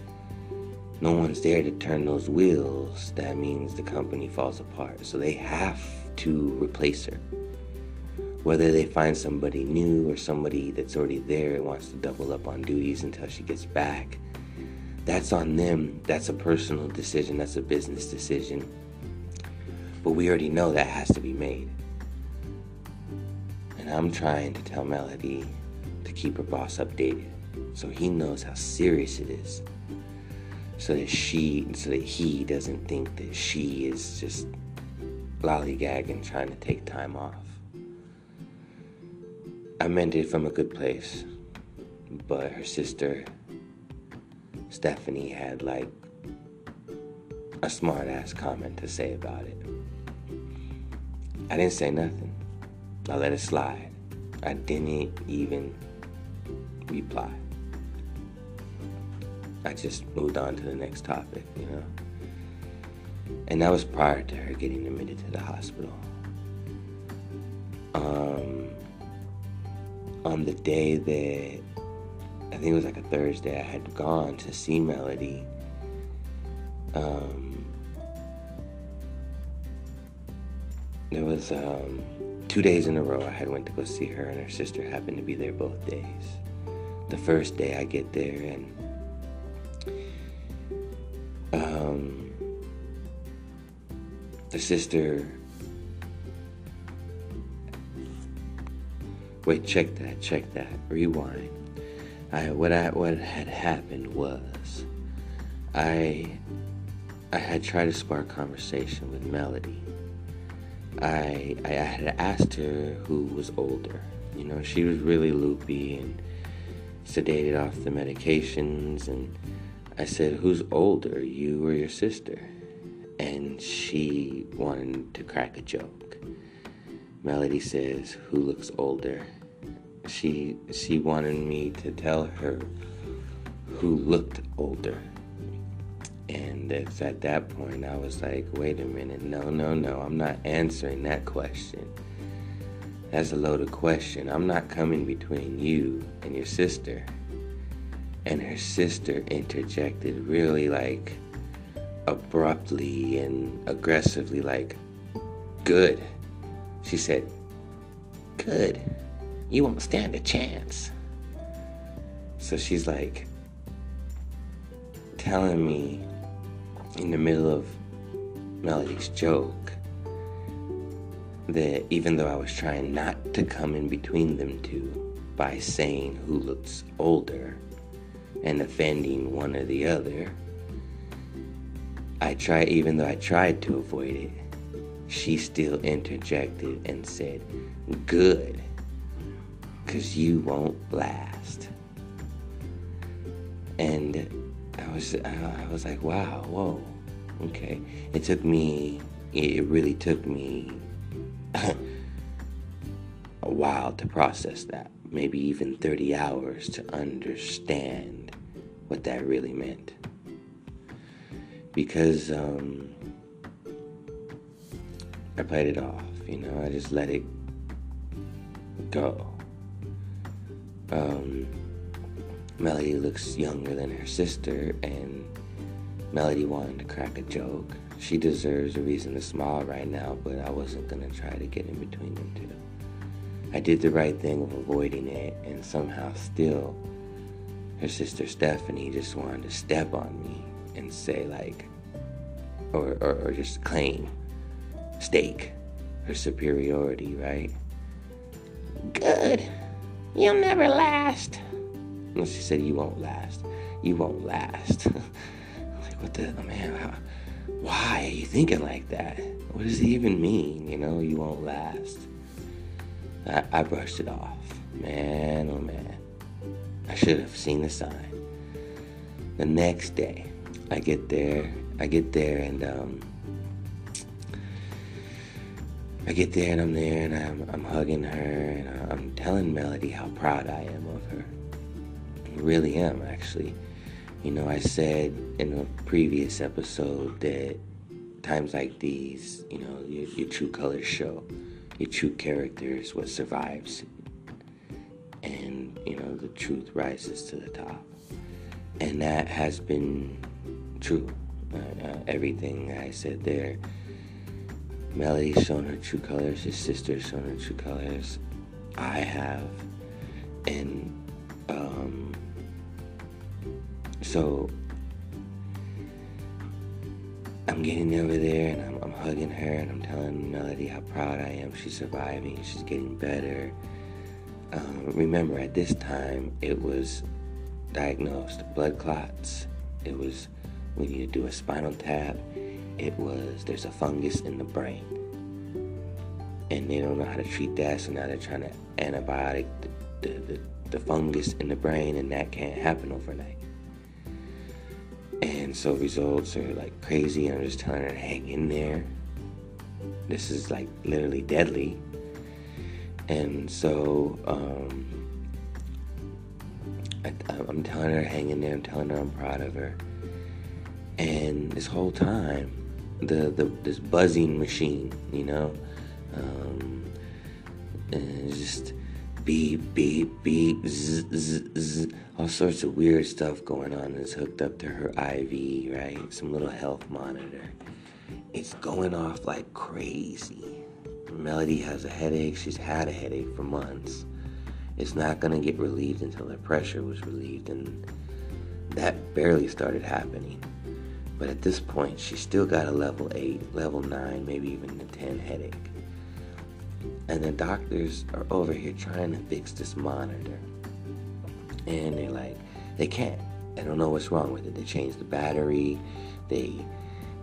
No one's there to turn those wheels. That means the company falls apart. So they have to replace her. Whether they find somebody new or somebody that's already there and wants to double up on duties until she gets back, that's on them. That's a personal decision. That's a business decision. But we already know that has to be made. And I'm trying to tell Melody to keep her boss updated so he knows how serious it is. So that she, so that he doesn't think that she is just lollygagging trying to take time off. I meant it from a good place, but her sister, Stephanie, had like a smart ass comment to say about it. I didn't say nothing. I let it slide. I didn't even reply. I just moved on to the next topic, you know. And that was prior to her getting admitted to the hospital. Um, on the day that I think it was like a Thursday, I had gone to see Melody. Um, there was um, two days in a row I had went to go see her, and her sister happened to be there both days. The first day I get there, and um, the sister. Wait, check that, check that. Rewind. I what I what had happened was I I had tried to spark conversation with Melody. I I had asked her who was older. You know, she was really loopy and sedated off the medications and I said, "Who's older, you or your sister?" And she wanted to crack a joke. Melody says, "Who looks older?" She she wanted me to tell her who looked older. And it's at that point I was like, wait a minute, no, no, no, I'm not answering that question. That's a loaded question. I'm not coming between you and your sister. And her sister interjected really like abruptly and aggressively, like, good. She said, good. You won't stand a chance. So she's like telling me in the middle of Melody's joke that even though I was trying not to come in between them two by saying who looks older and offending one or the other, I tried, even though I tried to avoid it, she still interjected and said, Good, because you won't last. And I was, I was like, wow, whoa, okay. It took me, it really took me a while to process that. Maybe even 30 hours to understand what that really meant. Because um, I played it off, you know, I just let it go. um, Melody looks younger than her sister, and Melody wanted to crack a joke. She deserves a reason to smile right now, but I wasn't gonna try to get in between them two. I did the right thing of avoiding it, and somehow still, her sister Stephanie just wanted to step on me and say, like, or, or, or just claim, stake her superiority, right? Good. You'll never last. And she said, You won't last. You won't last. like, what the, oh, man, how, why are you thinking like that? What does it even mean? You know, you won't last. I, I brushed it off. Man, oh man. I should have seen the sign. The next day, I get there. I get there and um, I get there and I'm there and I'm, I'm hugging her and I'm telling Melody how proud I am of her. I really am, actually. You know, I said in a previous episode that times like these, you know, your, your true colors show. Your true character is what survives. And, you know, the truth rises to the top. And that has been true. Uh, uh, everything I said there. Melody's shown her true colors, his sister's shown her true colors. I have. And, um, so I'm getting over there and I'm, I'm, hugging her and I'm telling Melody how proud I am. She's surviving, she's getting better. Um, remember, at this time, it was diagnosed blood clots. It was when you do a spinal tap, it was there's a fungus in the brain. And they don't know how to treat that, so now they're trying to antibiotic the, the, the, the fungus in the brain, and that can't happen overnight. And so results are like crazy. I'm just telling her to hang in there. This is like literally deadly. And so um, I, am telling her hang in there. I'm telling her I'm proud of her. And this whole time, the, the this buzzing machine, you know, um, and just beep, beep, beep, zzz, zzz, zzz, all sorts of weird stuff going on. It's hooked up to her IV, right? Some little health monitor. It's going off like crazy. Melody has a headache. She's had a headache for months. It's not going to get relieved until her pressure was relieved, and that barely started happening. But at this point, she's still got a level 8, level 9, maybe even a 10 headache. And the doctors are over here trying to fix this monitor. And they're like, they can't. I don't know what's wrong with it. They changed the battery. They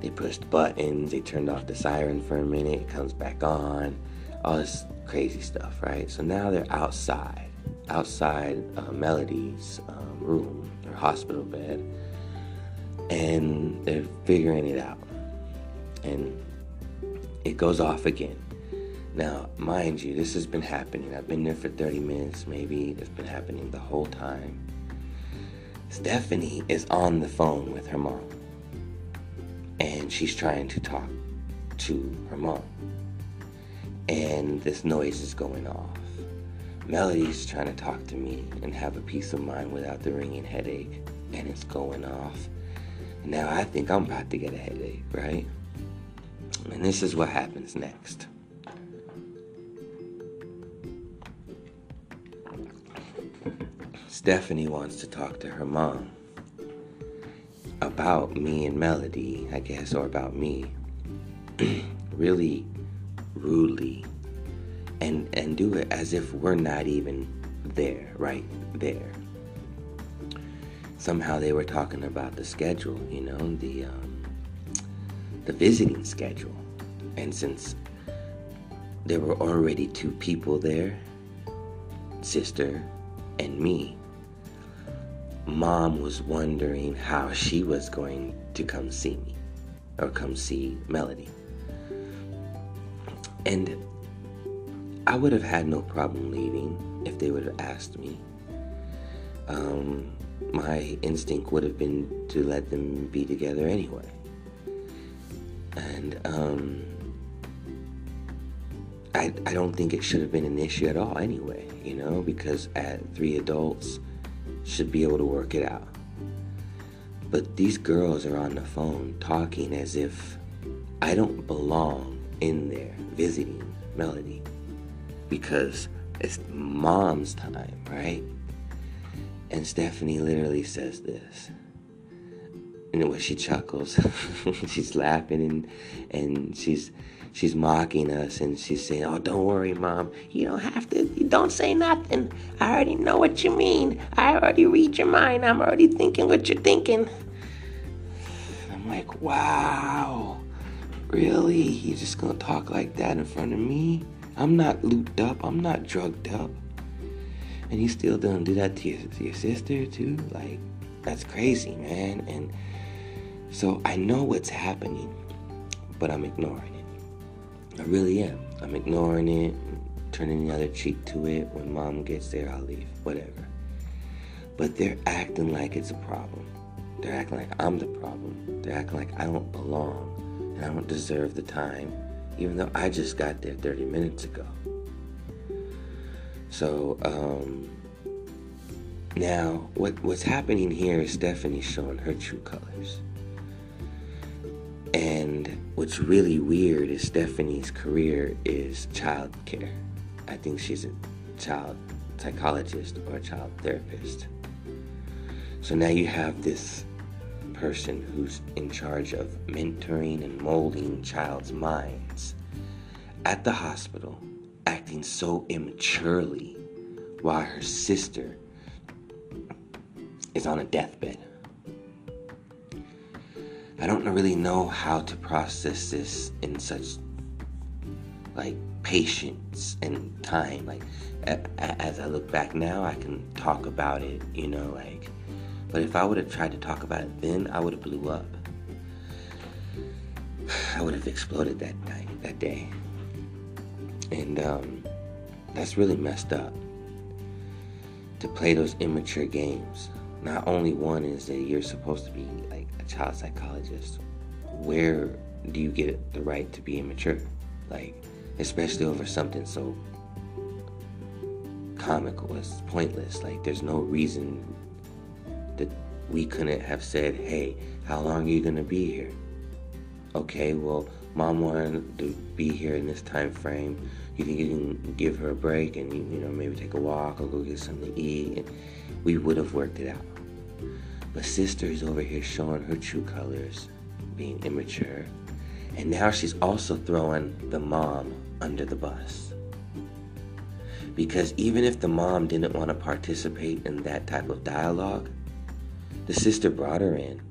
they pushed buttons. They turned off the siren for a minute. It comes back on. All this crazy stuff, right? So now they're outside, outside uh, Melody's um, room, her hospital bed, and they're figuring it out. And it goes off again. Now, mind you, this has been happening. I've been there for 30 minutes, maybe. It's been happening the whole time. Stephanie is on the phone with her mom. And she's trying to talk to her mom. And this noise is going off. Melody's trying to talk to me and have a peace of mind without the ringing headache. And it's going off. Now I think I'm about to get a headache, right? And this is what happens next. Stephanie wants to talk to her mom about me and Melody, I guess, or about me. really rudely. And and do it as if we're not even there, right there. Somehow they were talking about the schedule, you know, the um, the visiting schedule. And since there were already two people there, sister and me, mom was wondering how she was going to come see me or come see Melody. And I would have had no problem leaving if they would have asked me. Um, my instinct would have been to let them be together anyway. And um, I, I don't think it should have been an issue at all anyway, you know, because at three adults should be able to work it out. But these girls are on the phone talking as if I don't belong in there visiting Melody because it's mom's time, right? And Stephanie literally says this. And when she chuckles, she's laughing and and she's she's mocking us and she's saying, "Oh, don't worry, mom. You don't have to. You don't say nothing. I already know what you mean. I already read your mind. I'm already thinking what you're thinking." I'm like, "Wow, really? You're just gonna talk like that in front of me? I'm not looped up. I'm not drugged up." And you still don't do that to your, to your sister too? Like, that's crazy, man. And so I know what's happening, but I'm ignoring. I really am. I'm ignoring it, turning the other cheek to it. When mom gets there, I'll leave, whatever. But they're acting like it's a problem. They're acting like I'm the problem. They're acting like I don't belong and I don't deserve the time, even though I just got there 30 minutes ago. So, um, now what what's happening here is Stephanie's showing her true colors. And what's really weird is Stephanie's career is child care. I think she's a child psychologist or a child therapist. So now you have this person who's in charge of mentoring and molding child's minds at the hospital acting so immaturely while her sister is on a deathbed. I don't really know how to process this in such like patience and time. Like as I look back now, I can talk about it, you know, like. But if I would have tried to talk about it then, I would have blew up. I would have exploded that night, that day. And um, that's really messed up. To play those immature games. Not only one is that you're supposed to be child psychologist. Where do you get the right to be immature? Like, especially over something so comical, it's pointless. Like, there's no reason that we couldn't have said, hey, how long are you going to be here? Okay, well, mom wanted to be here in this time frame. You think you can give her a break and you know maybe take a walk or go get something to eat? And we would have worked it out. But sister is over here showing her true colors, being immature, and now she's also throwing the mom under the bus. Because even if the mom didn't want to participate in that type of dialogue, the sister brought her in,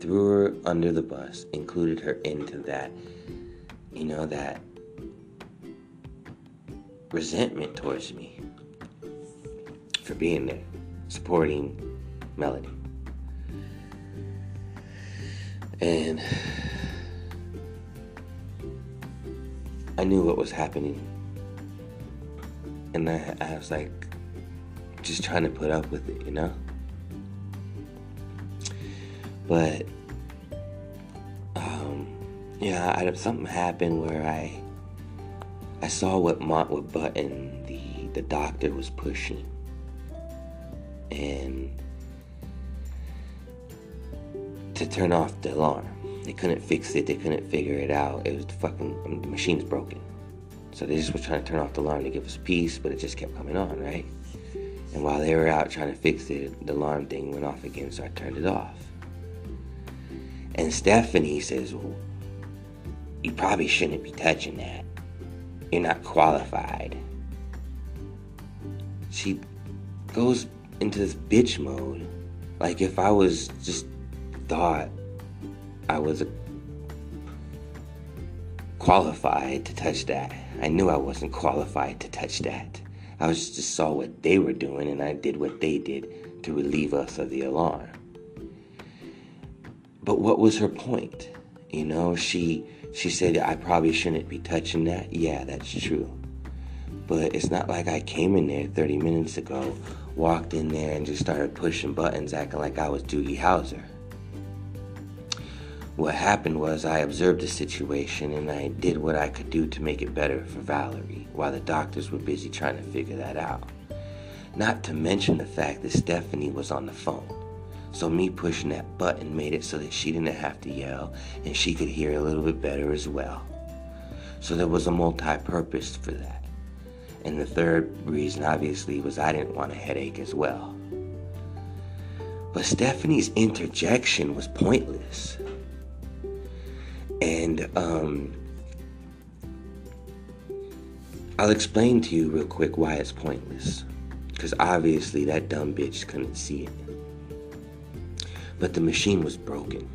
threw her under the bus, included her into that, you know, that resentment towards me for being there, supporting Melody. And I knew what was happening. And I, I was like, just trying to put up with it, you know? But, um, yeah, I, something happened where I, I saw what Mont, what button the the doctor was pushing, and to turn off the alarm. They couldn't fix it. They couldn't figure it out. It was the fucking I mean, the machine's broken. So they just were trying to turn off the alarm to give us peace, but it just kept coming on, right? And while they were out trying to fix it, the alarm thing went off again, so I turned it off. And Stephanie says, Well, you probably shouldn't be touching that. You're not qualified. She goes into this bitch mode. Like if I was just thought I was qualified to touch that. I knew I wasn't qualified to touch that. I was just saw what they were doing and I did what they did to relieve us of the alarm. But what was her point? You know, she she said I probably shouldn't be touching that. Yeah, that's true. But it's not like I came in there 30 minutes ago, walked in there and just started pushing buttons acting like I was Doogie Howser. What happened was I observed the situation and I did what I could do to make it better for Valerie while the doctors were busy trying to figure that out. Not to mention the fact that Stephanie was on the phone. So me pushing that button made it so that she didn't have to yell and she could hear a little bit better as well. So there was a multi-purpose for that. And the third reason obviously was I didn't want a headache as well. But Stephanie's interjection was pointless. And um, I'll explain to you real quick why it's pointless. Because obviously that dumb bitch couldn't see it. But the machine was broken.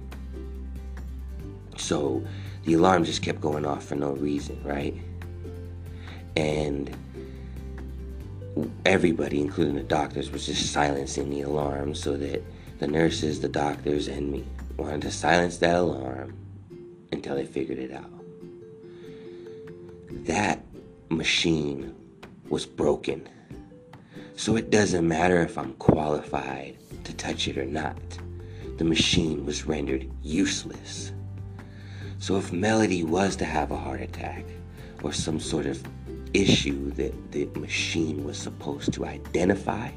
So the alarm just kept going off for no reason, right? And everybody, including the doctors, was just silencing the alarm so that the nurses, the doctors, and me wanted to silence that alarm until they figured it out. That machine was broken. So it doesn't matter if I'm qualified to touch it or not. The machine was rendered useless. So if Melody was to have a heart attack or some sort of issue that the machine was supposed to identify,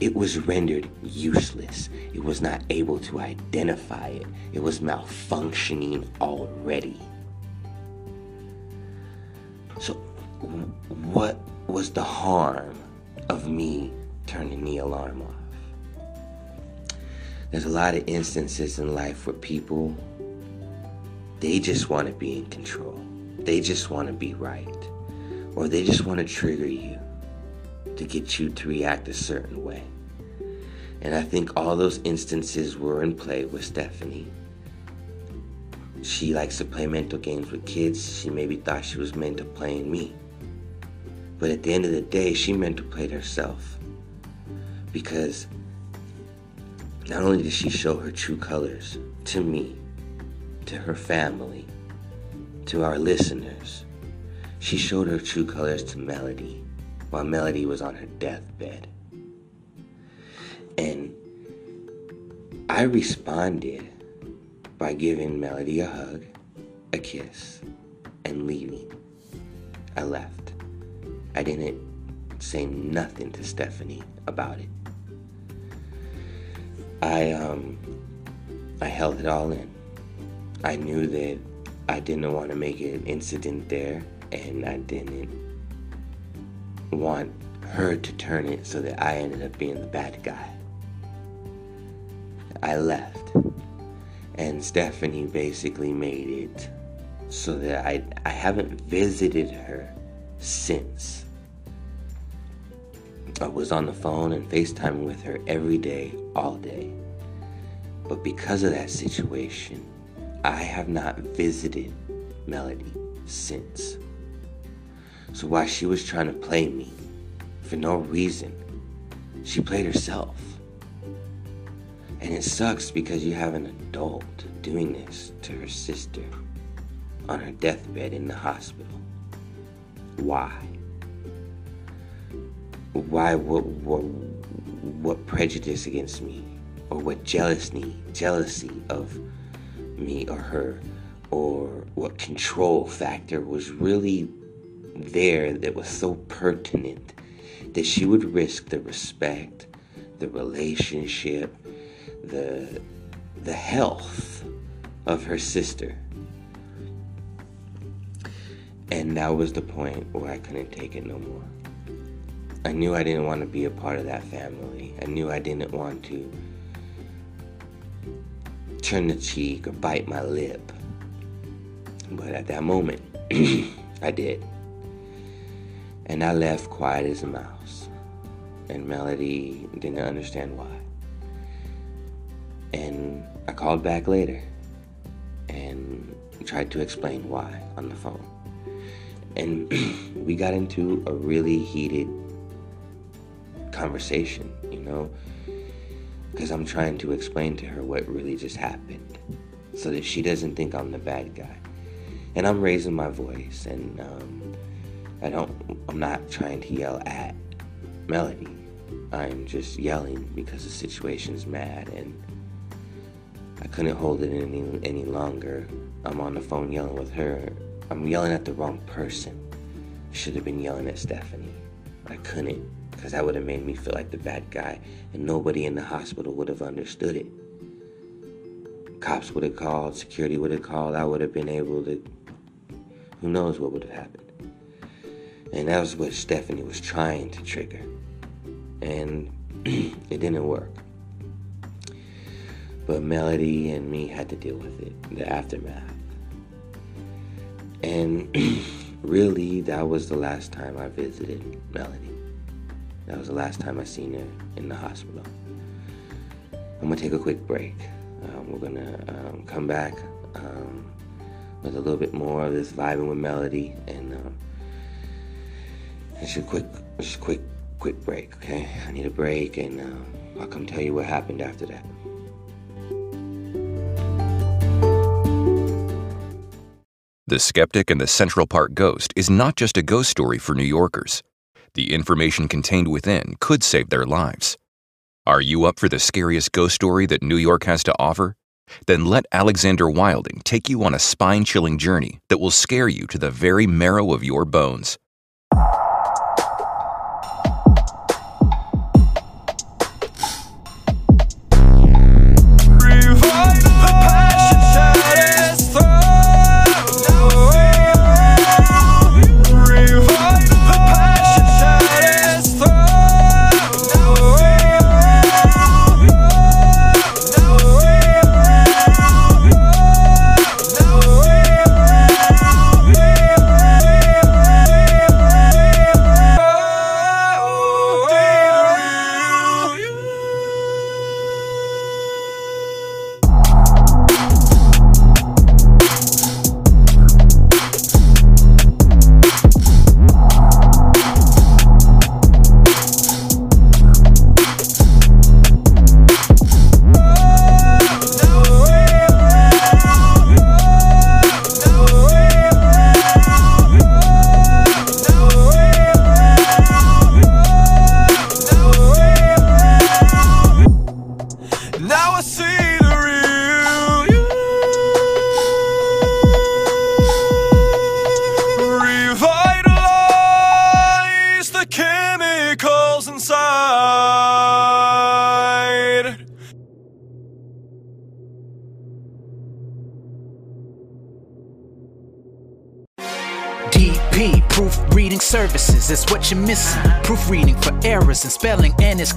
it was rendered useless. It was not able to identify it. It was malfunctioning already. So, what was the harm of me turning the alarm off? There's a lot of instances in life where people, they just want to be in control. They just want to be right. Or they just want to trigger you to get you to react a certain way. And I think all those instances were in play with Stephanie. She likes to play mental games with kids. She maybe thought she was meant to playing me. But at the end of the day, she meant to play herself. Because not only did she show her true colors to me, to her family, to our listeners, she showed her true colors to Melody while Melody was on her deathbed. And I responded by giving Melody a hug, a kiss, and leaving. I left. I didn't say nothing to Stephanie about it. I um I held it all in. I knew that I didn't want to make an incident there and I didn't want her to turn it so that I ended up being the bad guy. I left. And Stephanie basically made it so that I, I haven't visited her since. I was on the phone and FaceTime with her every day, all day. But because of that situation, I have not visited Melody since. So while she was trying to play me for no reason, she played herself. And it sucks because you have an adult doing this to her sister on her deathbed in the hospital. Why? Why what what, what prejudice against me or what jealousy jealousy of me or her or what control factor was really there that was so pertinent that she would risk the respect, the relationship, the the health of her sister. And that was the point where I couldn't take it no more. I knew I didn't want to be a part of that family. I knew I didn't want to turn the cheek or bite my lip. But at that moment, I did. And I left quiet as a mouse. And Melody didn't understand why. And I called back later and tried to explain why on the phone. And we got into a really heated conversation, you know, because I'm trying to explain to her what really just happened so that she doesn't think I'm the bad guy. And I'm raising my voice, and um, I don't, I'm not trying to yell at Melody. I'm just yelling because the situation's mad and I couldn't hold it any any longer. I'm on the phone yelling with her. I'm yelling at the wrong person. Should have been yelling at Stephanie. I couldn't, because that would have made me feel like the bad guy, and nobody in the hospital would have understood it. Cops would have called, security would have called, I would have been able to. Who knows what would have happened? And that was what Stephanie was trying to trigger. And it didn't work. But Melody and me had to deal with it, the aftermath. And really, that was the last time I visited Melody. That was the last time I seen her in the hospital. I'm gonna take a quick break. Um, we're gonna um, come back um, with a little bit more of this vibing with Melody, and um, it's a quick, it's a quick, quick break. Okay, I need a break, and uh, I'll come tell you what happened after that. The Skeptic and the Central Park Ghost is not just a ghost story for New Yorkers. The information contained within could save their lives. Are you up for the scariest ghost story that New York has to offer? Then let Alexander Wilding take you on a spine chilling journey that will scare you to the very marrow of your bones.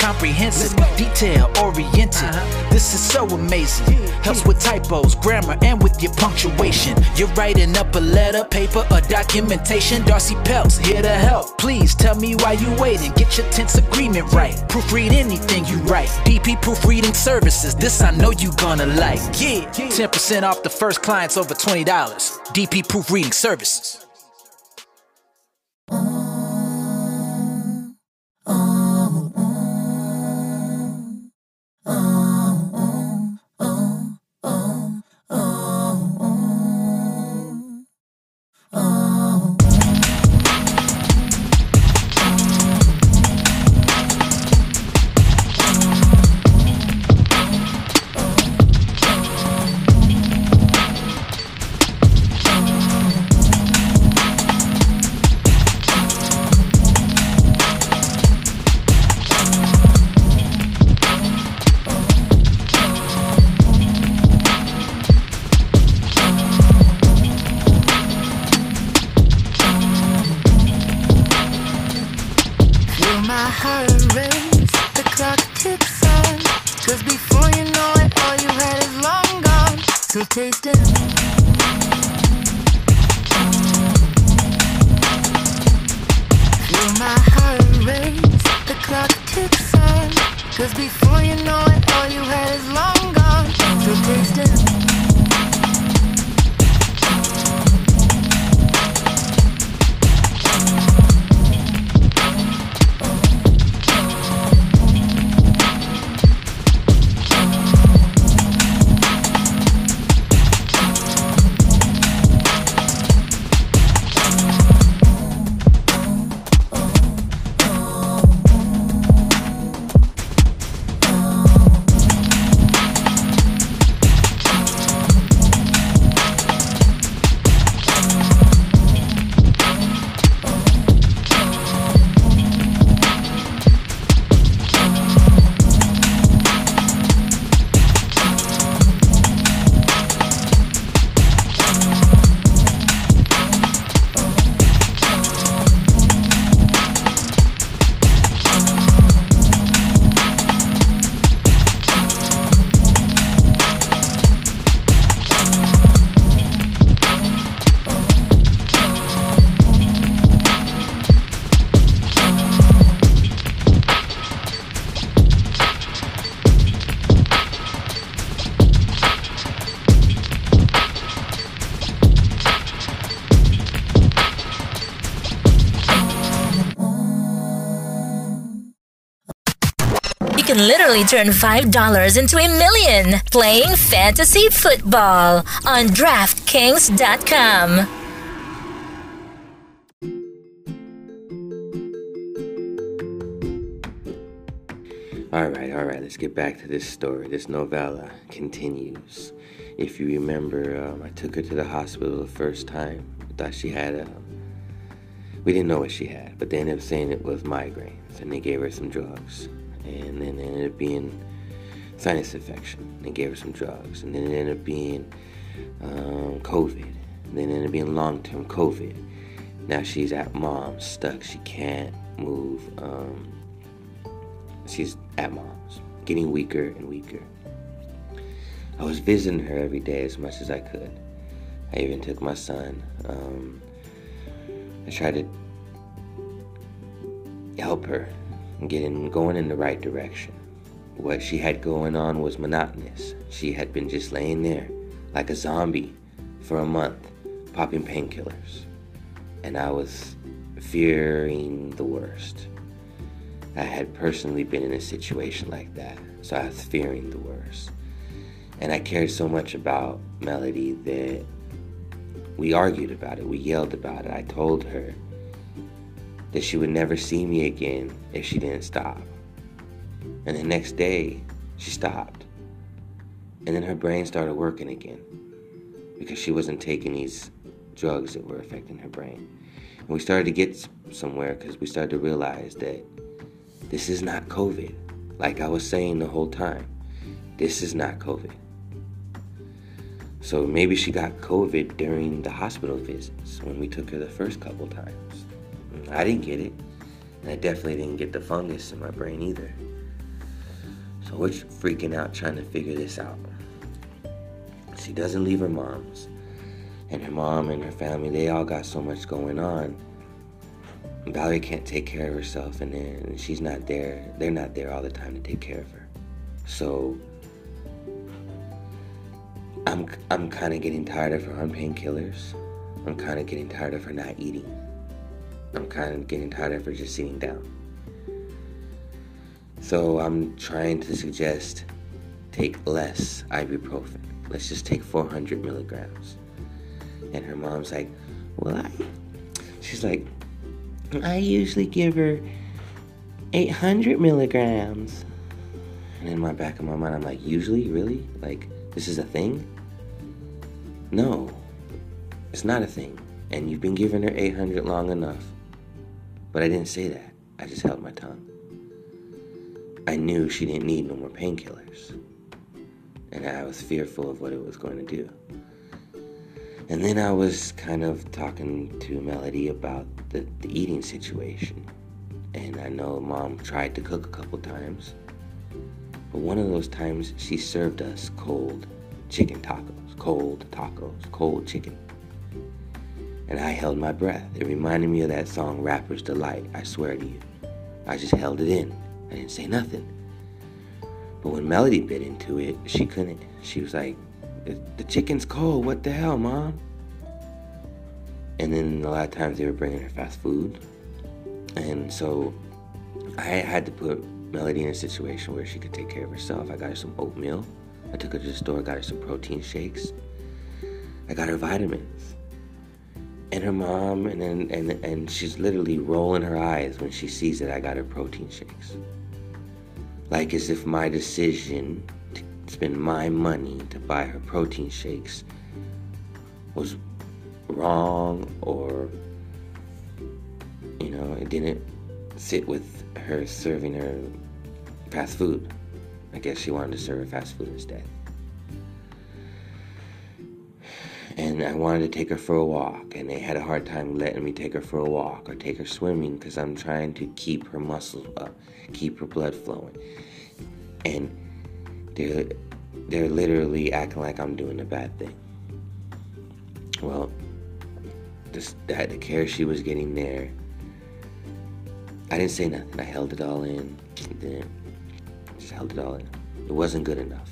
Comprehensive, detail oriented. This is so amazing. Helps with typos, grammar, and with your punctuation. You're writing up a letter, paper, or documentation. Darcy Peltz here to help. Please tell me why you waiting. Get your tense agreement right. Proofread anything you write. DP proofreading services. This I know you gonna like. Yeah, 10% off the first clients over $20. DP proofreading services. Literally turn $5 into a million playing fantasy football on DraftKings.com. All right, all right, let's get back to this story. This novella continues. If you remember, um, I took her to the hospital the first time. I thought she had a. We didn't know what she had, but they ended up saying it was migraines, and they gave her some drugs. And then it ended up being sinus infection. They gave her some drugs, and then it ended up being um, COVID. And then it ended up being long term COVID. Now she's at mom's, stuck. She can't move. Um, she's at mom's, getting weaker and weaker. I was visiting her every day as much as I could. I even took my son. Um, I tried to help her get in, going in the right direction. What she had going on was monotonous. She had been just laying there like a zombie for a month, popping painkillers. And I was fearing the worst. I had personally been in a situation like that, so I was fearing the worst. And I cared so much about Melody that we argued about it, we yelled about it. I told her that she would never see me again if she didn't stop. And the next day, she stopped. And then her brain started working again because she wasn't taking these drugs that were affecting her brain. And we started to get somewhere because we started to realize that this is not COVID. Like I was saying the whole time, this is not COVID. So maybe she got COVID during the hospital visits when we took her the first couple times. I didn't get it, and I definitely didn't get the fungus in my brain either. So we're freaking out trying to figure this out. She doesn't leave her mom's, and her mom and her family, they all got so much going on. Valerie can't take care of herself, and, and she's not there. They're not there all the time to take care of her. So I'm I'm kind of getting tired of her on painkillers. I'm kind of getting tired of her not eating. I'm kind of getting tired of just sitting down. So I'm trying to suggest take less ibuprofen. Let's just take 400 milligrams. And her mom's like, well, I. She's like, I usually give her 800 milligrams. And in my back of my mind, I'm like, usually, really? Like, this is a thing? No, it's not a thing. And you've been giving her 800 long enough. But I didn't say that. I just held my tongue. I knew she didn't need no more painkillers. And I was fearful of what it was going to do. And then I was kind of talking to Melody about the, the eating situation. And I know mom tried to cook a couple times. But one of those times she served us cold chicken tacos cold tacos, cold chicken. And I held my breath. It reminded me of that song, Rapper's Delight, I swear to you. I just held it in. I didn't say nothing. But when Melody bit into it, she couldn't. She was like, The chicken's cold. What the hell, mom? And then a lot of times they were bringing her fast food. And so I had to put Melody in a situation where she could take care of herself. I got her some oatmeal. I took her to the store, got her some protein shakes. I got her vitamins. And her mom, and then and, and she's literally rolling her eyes when she sees that I got her protein shakes. Like as if my decision to spend my money to buy her protein shakes was wrong or you know, it didn't sit with her serving her fast food. I guess she wanted to serve her fast food instead. And I wanted to take her for a walk, and they had a hard time letting me take her for a walk or take her swimming because I'm trying to keep her muscles up, keep her blood flowing. And they're, they're literally acting like I'm doing a bad thing. Well, this, that, the care she was getting there, I didn't say nothing. I held it all in. Then just held it all in. It wasn't good enough.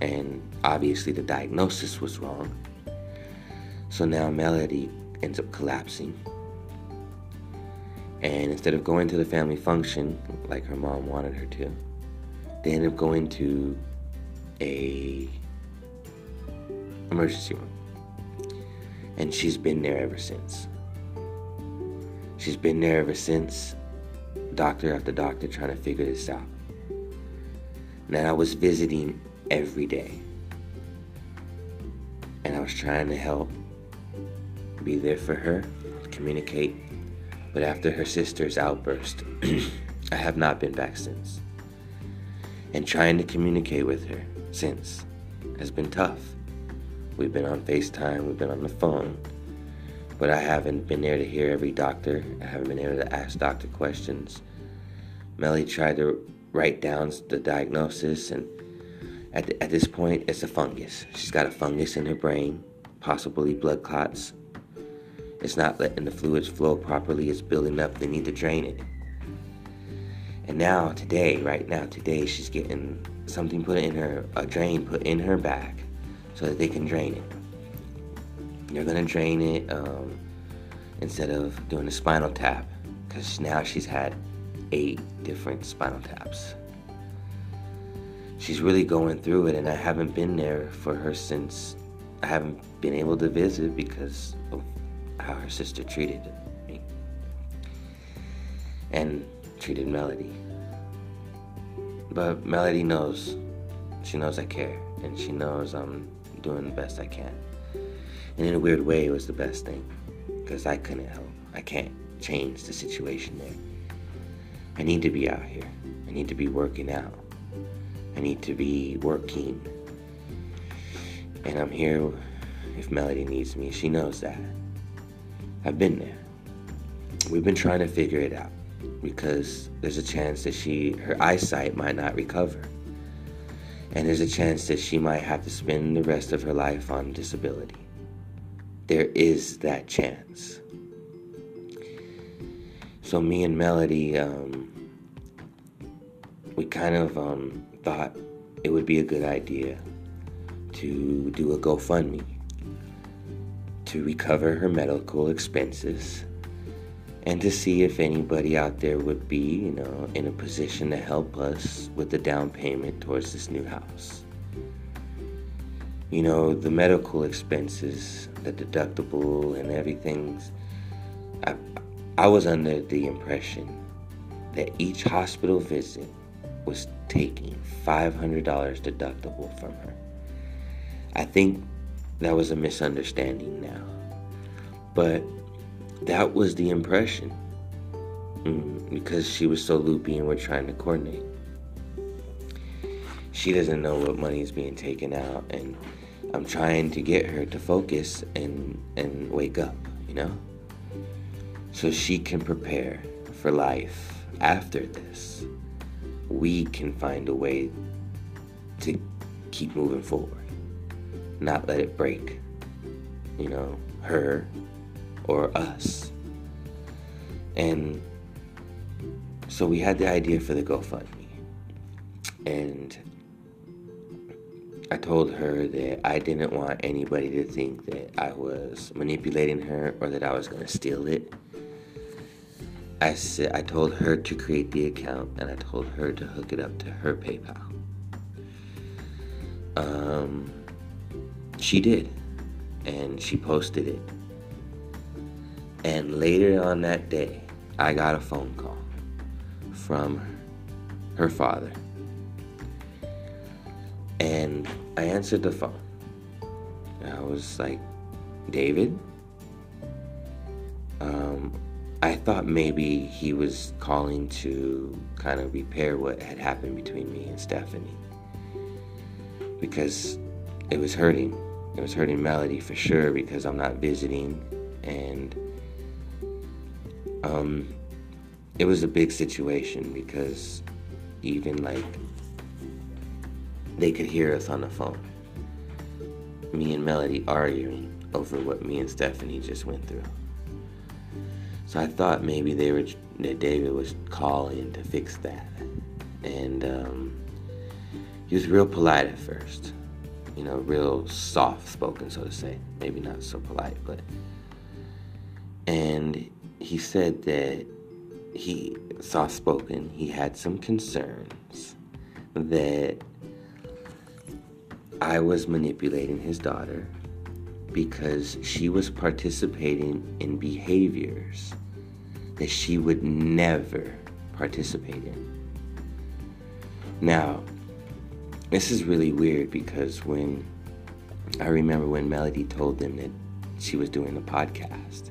And obviously the diagnosis was wrong. So now Melody ends up collapsing. And instead of going to the family function like her mom wanted her to, they end up going to a emergency room. And she's been there ever since. She's been there ever since, doctor after doctor trying to figure this out. And I was visiting every day. And I was trying to help, be there for her, communicate. But after her sister's outburst, I have not been back since. And trying to communicate with her since has been tough. We've been on FaceTime, we've been on the phone, but I haven't been there to hear every doctor. I haven't been able to ask doctor questions. Melly tried to write down the diagnosis, and at, the, at this point, it's a fungus. She's got a fungus in her brain, possibly blood clots. It's not letting the fluids flow properly, it's building up. They need to drain it. And now, today, right now, today, she's getting something put in her, a drain put in her back so that they can drain it. They're gonna drain it um, instead of doing a spinal tap because now she's had eight different spinal taps. She's really going through it, and I haven't been there for her since I haven't been able to visit because how her sister treated me and treated Melody. But Melody knows. She knows I care, and she knows I'm doing the best I can. And in a weird way, it was the best thing because I couldn't help. I can't change the situation there. I need to be out here. I need to be working out. I need to be working. And I'm here if Melody needs me. She knows that. I've been there. We've been trying to figure it out because there's a chance that she her eyesight might not recover. And there's a chance that she might have to spend the rest of her life on disability. There is that chance. So me and Melody, um, we kind of um, thought it would be a good idea to do a GoFundMe to recover her medical expenses and to see if anybody out there would be, you know, in a position to help us with the down payment towards this new house. You know, the medical expenses, the deductible, and everything. I, I was under the impression that each hospital visit was taking $500 deductible from her. I think that was a misunderstanding now. But that was the impression. Mm, because she was so loopy and we're trying to coordinate. She doesn't know what money is being taken out, and I'm trying to get her to focus and and wake up, you know, so she can prepare for life after this. We can find a way to keep moving forward, not let it break, you know, her or us. And so we had the idea for the GoFundMe. And I told her that I didn't want anybody to think that I was manipulating her or that I was going to steal it. I said I told her to create the account and I told her to hook it up to her PayPal. Um, she did, and she posted it and later on that day, I got a phone call from her father. And I answered the phone. I was like, David? Um, I thought maybe he was calling to kind of repair what had happened between me and Stephanie. Because it was hurting. It was hurting Melody for sure because I'm not visiting and um, it was a big situation because even like they could hear us on the phone. Me and Melody arguing over what me and Stephanie just went through. So I thought maybe they were that David was calling to fix that, and um, he was real polite at first, you know, real soft spoken, so to say. Maybe not so polite, but and he said that he soft spoken, he had some concerns that I was manipulating his daughter because she was participating in behaviors that she would never participate in. Now, this is really weird because when I remember when Melody told them that she was doing a podcast,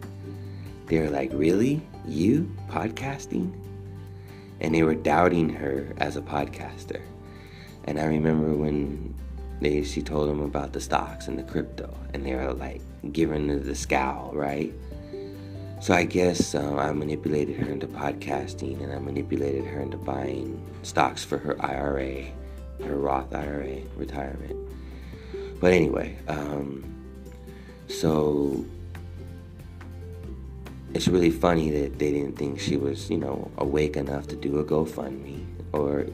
they were like, Really? You podcasting? And they were doubting her as a podcaster. And I remember when they she told them about the stocks and the crypto, and they were like giving her the scowl, right? So I guess um, I manipulated her into podcasting, and I manipulated her into buying stocks for her IRA, her Roth IRA retirement. But anyway, um, so it's really funny that they didn't think she was, you know, awake enough to do a GoFundMe or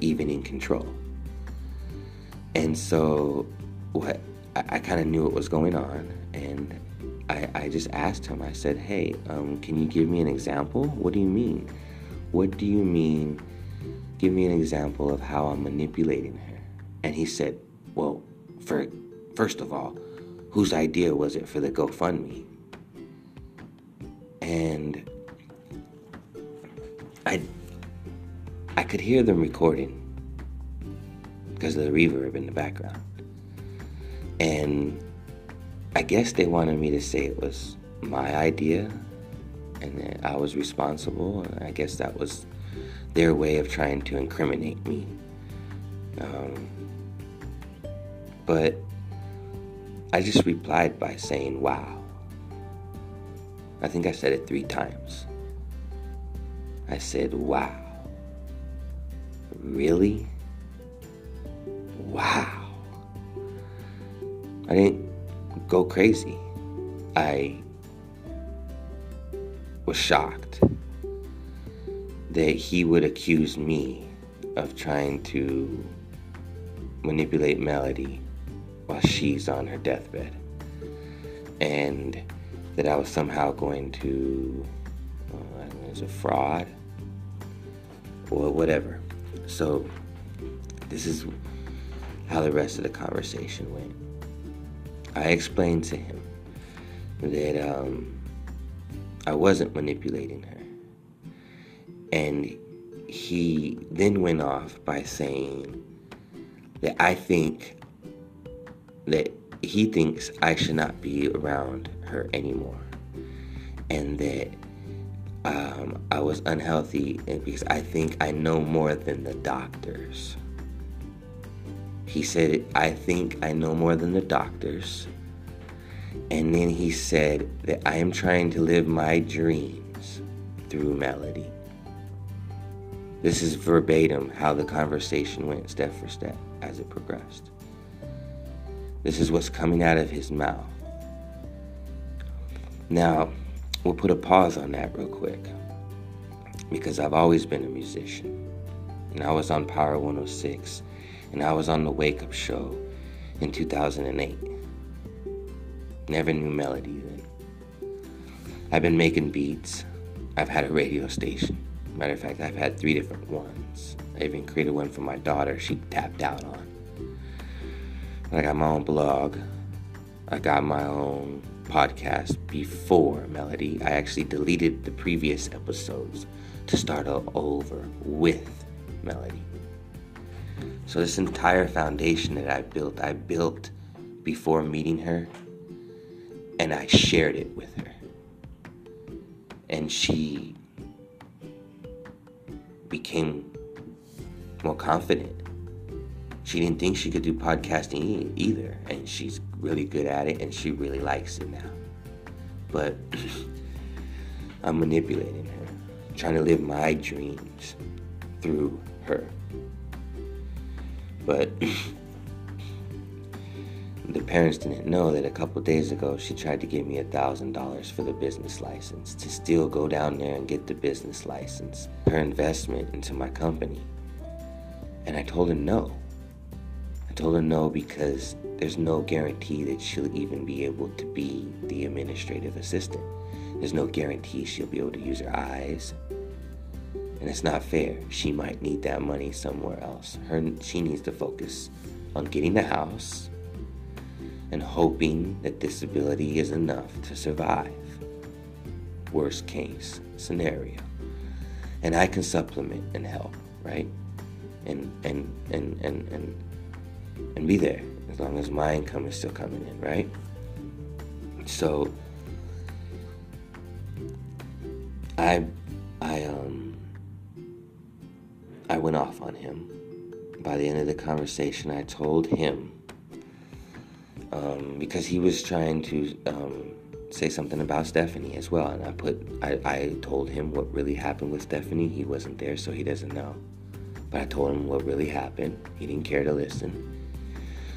even in control. And so, what I, I kind of knew what was going on, and I, I just asked him. I said, "Hey, um, can you give me an example? What do you mean? What do you mean? Give me an example of how I'm manipulating her." And he said, "Well, for first of all, whose idea was it for the GoFundMe?" And I I could hear them recording because of the reverb in the background. And I guess they wanted me to say it was my idea and that I was responsible. And I guess that was their way of trying to incriminate me. Um, but I just replied by saying, wow. I think I said it three times. I said, wow. Really? Wow. I didn't go crazy. I was shocked that he would accuse me of trying to manipulate Melody while she's on her deathbed. And that I was somehow going to, uh, as a fraud or whatever. So, this is how the rest of the conversation went. I explained to him that um, I wasn't manipulating her. And he then went off by saying that I think that he thinks I should not be around her anymore. And that um, I was unhealthy because I think I know more than the doctors. He said, I think I know more than the doctors. And then he said that I am trying to live my dreams through melody. This is verbatim how the conversation went step for step as it progressed. This is what's coming out of his mouth. Now, we'll put a pause on that real quick because I've always been a musician. And I was on Power 106 and I was on the Wake Up Show in 2008. Never knew melody then. I've been making beats. I've had a radio station. Matter of fact, I've had three different ones. I even created one for my daughter. She tapped out on. I got my own blog. I got my own podcast before Melody. I actually deleted the previous episodes to start all over with Melody. So, this entire foundation that I built, I built before meeting her and I shared it with her. And she became more confident she didn't think she could do podcasting either, and she's really good at it, and she really likes it now. But I'm manipulating her, trying to live my dreams through her. But the parents didn't know that a couple days ago she tried to give me a thousand dollars for the business license to still go down there and get the business license, her investment into my company. And I told her no. I told her no because there's no guarantee that she'll even be able to be the administrative assistant. There's no guarantee she'll be able to use her eyes And it's not fair. She might need that money somewhere else. Her she needs to focus on getting the house and hoping that disability is enough to survive. Worst case scenario. And I can supplement and help, right? And and and and and and be there as long as my income is still coming in, right? So I I um I went off on him. By the end of the conversation, I told him um, because he was trying to um, say something about Stephanie as well, and I put I, I told him what really happened with Stephanie. He wasn't there, so he doesn't know. But I told him what really happened. He didn't care to listen.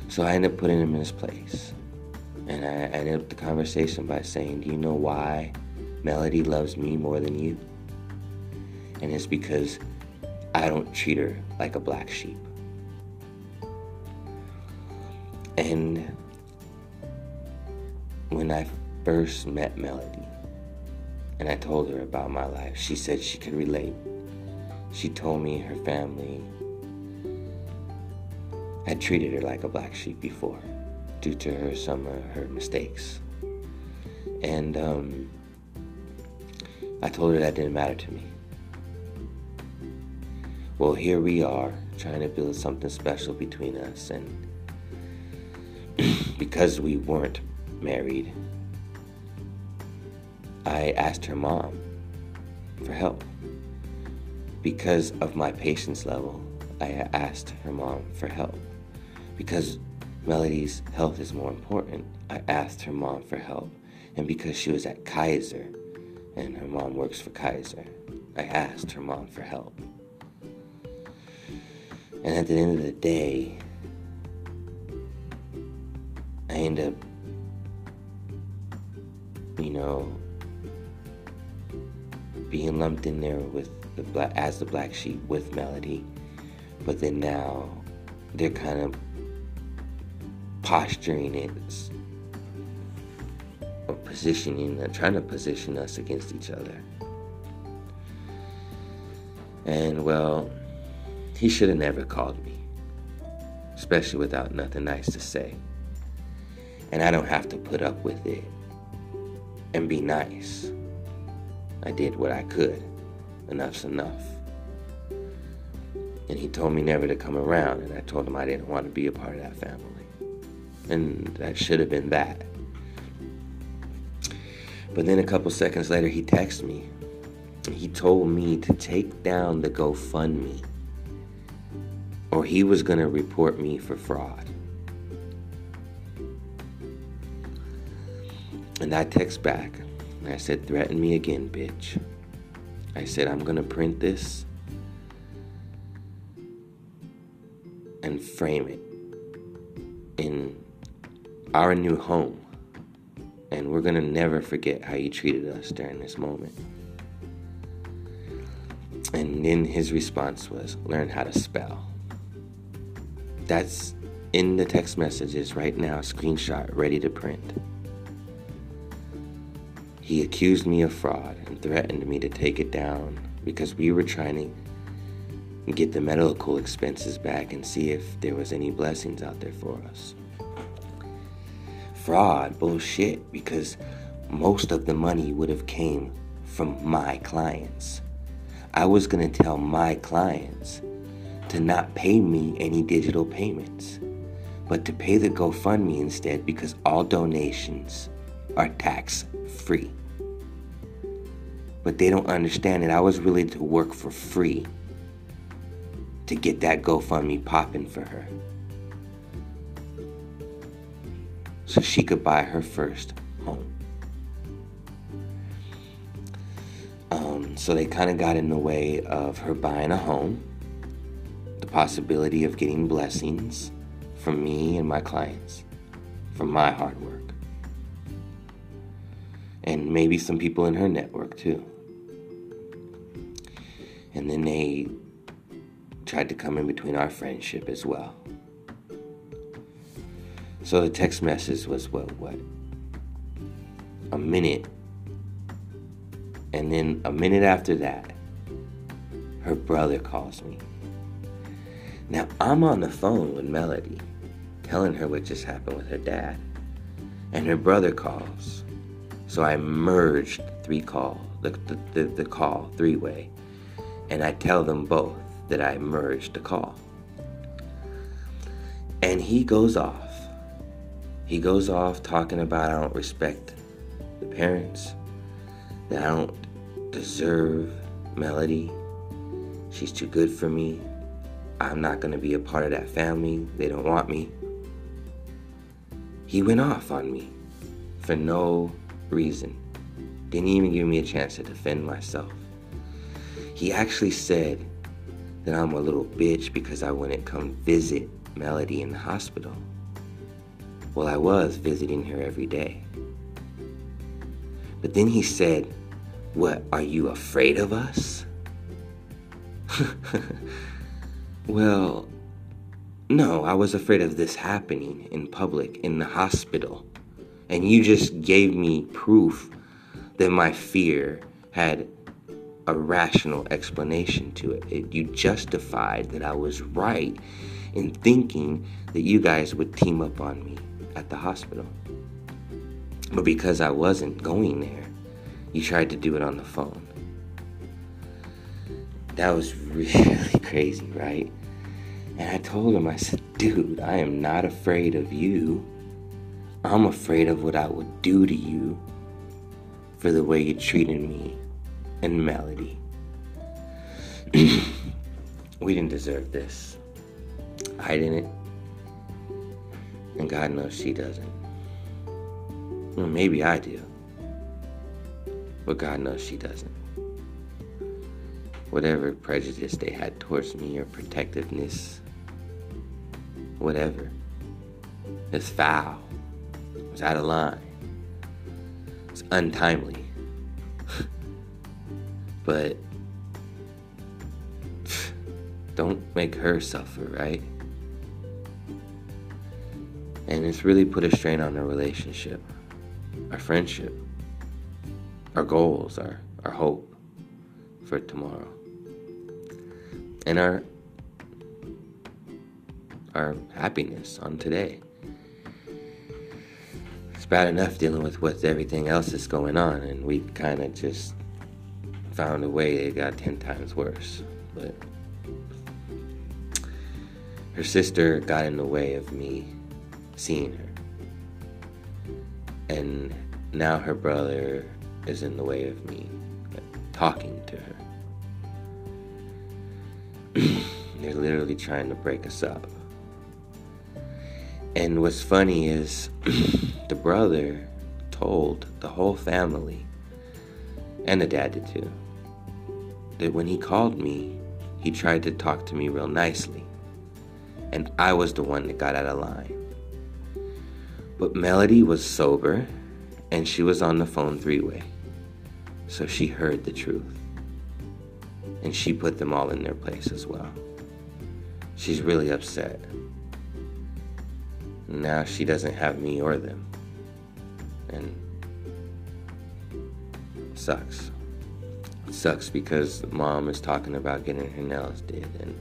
So I ended up putting him in his place. And I ended up the conversation by saying, Do you know why Melody loves me more than you? And it's because I don't treat her like a black sheep. And when I first met Melody and I told her about my life, she said she could relate. She told me her family had treated her like a black sheep before due to her some of her mistakes. And um, I told her that didn't matter to me. Well, here we are trying to build something special between us, and because we weren't married, I asked her mom for help. Because of my patience level, I asked her mom for help. Because Melody's health is more important, I asked her mom for help. And because she was at Kaiser and her mom works for Kaiser, I asked her mom for help. And at the end of the day, I end up, you know, being lumped in there with the black as the black sheep with Melody. But then now they're kind of posturing it or positioning uh, trying to position us against each other. And well he should have never called me especially without nothing nice to say. And i don't have to put up with it and be nice i did what i could enough's enough and he told me never to come around and i told him i didn't want to be a part of that family and that should have been that. But then a couple seconds later, he texted me. He told me to take down the GoFundMe, or he was going to report me for fraud. And I text back, and I said, Threaten me again, bitch. I said, I'm going to print this and frame it in our new home. And we're going to never forget how you treated us during this moment. And then his response was, learn how to spell. That's in the text messages right now, screenshot, ready to print. He accused me of fraud and threatened me to take it down because we were trying to get the medical expenses back and see if there was any blessings out there for us fraud bullshit because most of the money would have came from my clients. I was going to tell my clients to not pay me any digital payments, but to pay the GoFundMe instead because all donations are tax free. But they don't understand that I was willing to work for free to get that GoFundMe popping for her. so she could buy her first home. Um, so they kind of got in the way of her buying a home, the possibility of getting blessings from me and my clients, from my hard work, and maybe some people in her network too. And then they tried to come in between our friendship as well. So the text message was what what a minute. And then a minute after that, her brother calls me. Now, I'm on the phone with Melody, telling her what just happened with her dad. And her brother calls. So I merged three call, the, the, the, the call, three way. And I tell them both that I merged the call. And he goes off. He goes off talking about I don't respect the parents, that I don't deserve Melody. She's too good for me. I'm not going to be a part of that family. They don't want me. He went off on me for no reason. Didn't even give me a chance to defend myself. He actually said that I'm a little bitch because I wouldn't come visit Melody in the hospital. Well, I was visiting her every day. But then he said, What, are you afraid of us? well, no, I was afraid of this happening in public, in the hospital. And you just gave me proof that my fear had a rational explanation to it. it. You justified that I was right in thinking that you guys would team up on me at the hospital. But because I wasn't going there, you tried to do it on the phone. That was really crazy, right? And I told him, I said, dude, I am not afraid of you. I'm afraid of what I would do to you for the way you treated me and Melody. we didn't deserve this. I didn't. And God knows she doesn't. Well, maybe I do. But God knows she doesn't. Whatever prejudice they had towards me or protectiveness, whatever, is foul. It's out of line. It's untimely. but don't make her suffer, right? And it's really put a strain on our relationship, our friendship, our goals, our, our hope for tomorrow. And our our happiness on today. It's bad enough dealing with what everything else is going on, and we kind of just found a way it got 10 times worse. But her sister got in the way of me seeing her. And now her brother is in the way of me talking to her. They're literally trying to break us up. And what's funny is the brother told the whole family, and the dad did too, that when he called me, he tried to talk to me real nicely. And I was the one that got out of line. But Melody was sober and she was on the phone three way. So she heard the truth. And she put them all in their place as well. She's really upset. Now she doesn't have me or them. And sucks. It sucks because mom is talking about getting her nails did and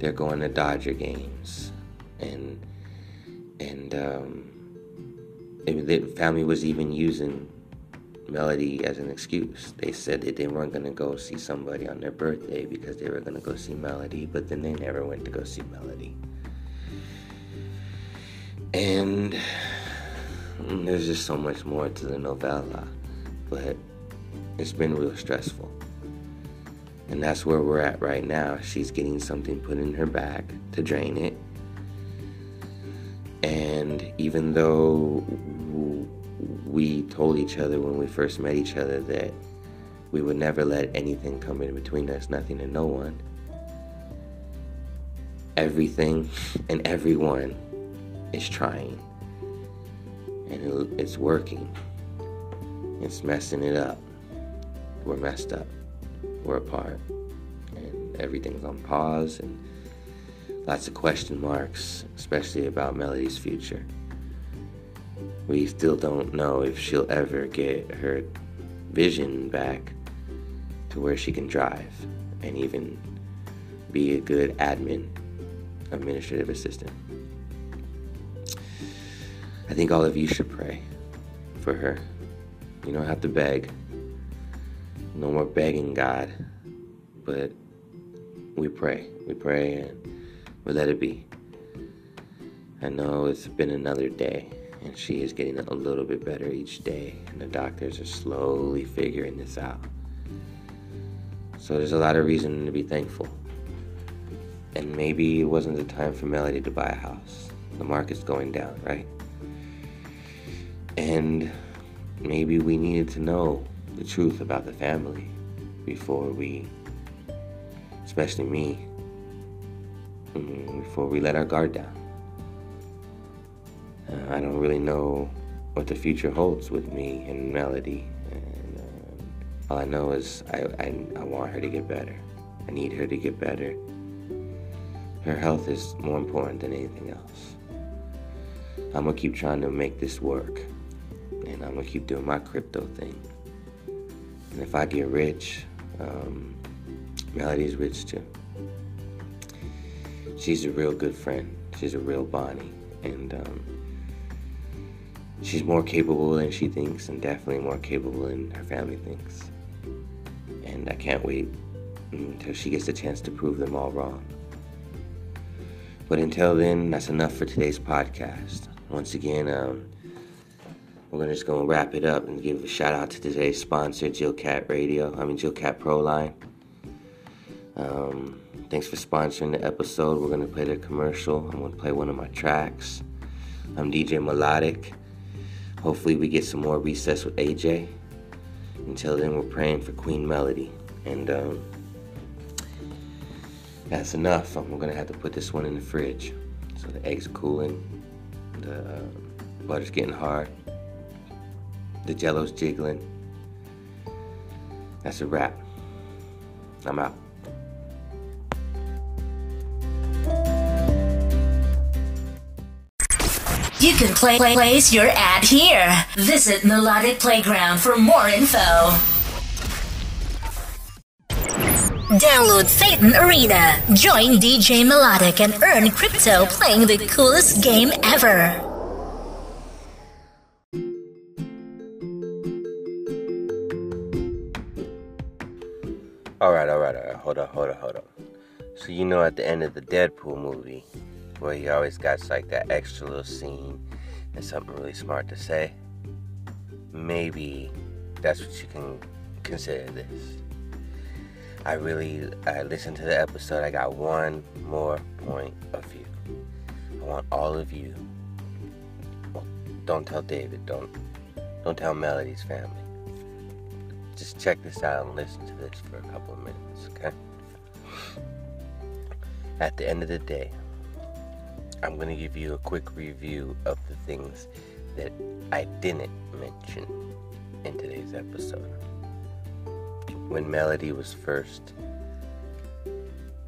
they're going to Dodger games and and um, the family was even using Melody as an excuse. They said that they weren't to go see somebody on their birthday because they were to go see Melody, but then they never went to go see Melody. And there's just so much more to the novella, but it's been real stressful. And that's where we're at right now. She's getting something put in her back to drain it and even though we told each other when we first met each other that we would never let anything come in between us, nothing and no one, everything and everyone is trying. And it's working. It's messing it up. We're messed up. We're apart. And everything's on pause and lots of question marks, especially about Melody's future. We still don't know if she'll ever get her vision back to where she can drive and even be a good admin, administrative assistant. I think all of you should pray for her. You don't have to beg. No more begging God, but we pray. We pray and we let it be. I know it's been another day, and she is getting a little bit better each day, and the doctors are slowly figuring this out. So there's a lot of reason to be thankful. And maybe it wasn't the time for Melody to buy a house. The market's going down, right? And maybe we needed to know the truth about the family before we, especially me, mm, before we let our guard down. Uh, I don't really know what the future holds with me and Melody. And uh, all I know is I, I, I want her to get better. I need her to get better. Her health is more important than anything else. I'm gonna keep trying to make this work. And I'm gonna keep doing my crypto thing. And if I get rich, um, Melody's rich too. She's a real good friend. She's a real Bonnie. And um, she's more capable than she thinks, and definitely more capable than her family thinks. And I can't wait until she gets a chance to prove them all wrong. But until then, that's enough for today's podcast. Once again, um, we're just gonna wrap it up and give a shout out to today's sponsor, Jilcat Radio. I mean, Jilcat Pro Line. Um, thanks for sponsoring the episode. We're gonna play the commercial. I'm gonna play one of my tracks. I'm DJ Melodic. Hopefully, we get some more recess with AJ. Until then, we're praying for Queen Melody. And um, that's enough. We're gonna have to put this one in the fridge. So the eggs are cooling, the uh, butter's getting hard, the jello's jiggling. That's a wrap. I'm out. You can play, play place your ad here. Visit Melodic Playground for more info. Download Thetan Arena. Join DJ Melodic and earn crypto playing the coolest game ever. All right, all right, all right. Hold up, hold up, hold up. So you know, at the end of the Deadpool movie, where he always got like that extra little scene and something really smart to say. Maybe that's what you can consider this. I really, I listened to the episode. I got one more point of view. I want all of you. Well, don't tell David. Don't, don't tell Melody's family. Just check this out and listen to this for a couple of minutes, okay? At the end of the day, I'm going to give you a quick review of the things that I didn't mention in today's episode. When Melody was first,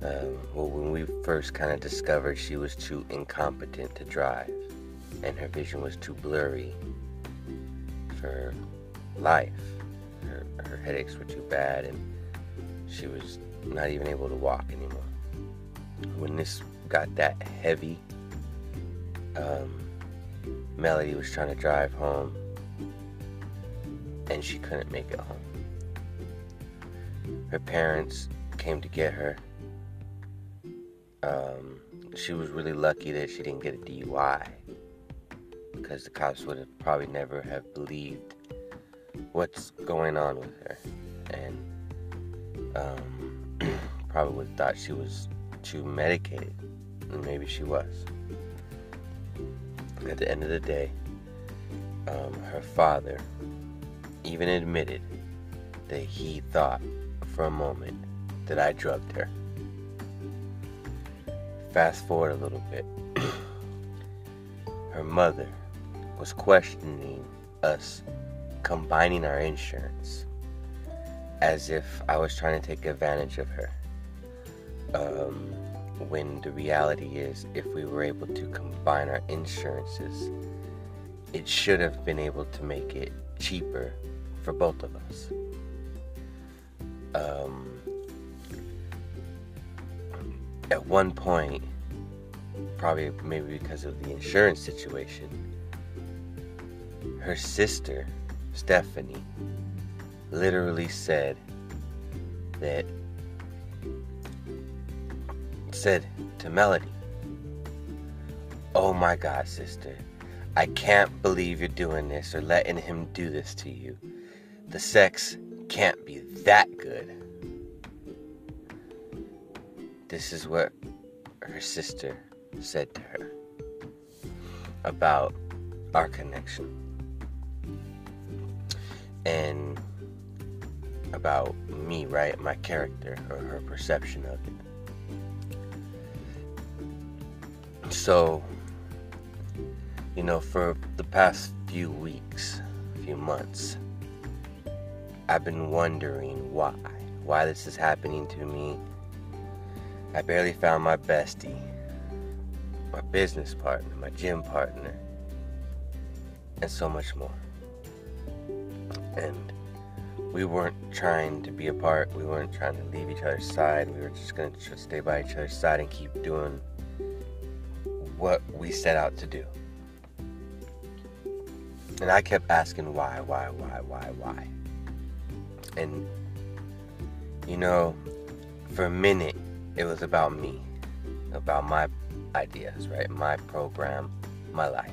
um, well, when we first kind of discovered she was too incompetent to drive and her vision was too blurry for life, her, her headaches were too bad and she was not even able to walk anymore. When this got that heavy um, Melody was trying to drive home and she couldn't make it home. Her parents came to get her. Um, she was really lucky that she didn't get a DUI because the cops would have probably never have believed what's going on with her and um, probably thought she was too medicated and maybe she was at the end of the day, um, her father even admitted that he thought for a moment that I drugged her. Fast forward a little bit. her mother was questioning us combining our insurance as if I was trying to take advantage of her. Um, when the reality is, if we were able to combine our insurances, it should have been able to make it cheaper for both of us. Um, at one point, probably maybe because of the insurance situation, her sister, Stephanie, literally said that, said to Melody, Oh my God, sister, I can't believe you're doing this or letting him do this to you. The sex can't be that good. This is what her sister said to her about our connection and about me, right? My character or her perception of it. So, you know, for the past few weeks, few months, I've been wondering why. Why this is happening to me. I barely found my bestie, my business partner, my gym partner, and so much more. And we weren't trying to be apart. We weren't trying to leave each other's side. We were just going to stay by each other's side and keep doing what we set out to do. And I kept asking why, why, why, why, why. And, you know, for a minute, it was about me, about my ideas, right? My program, my life.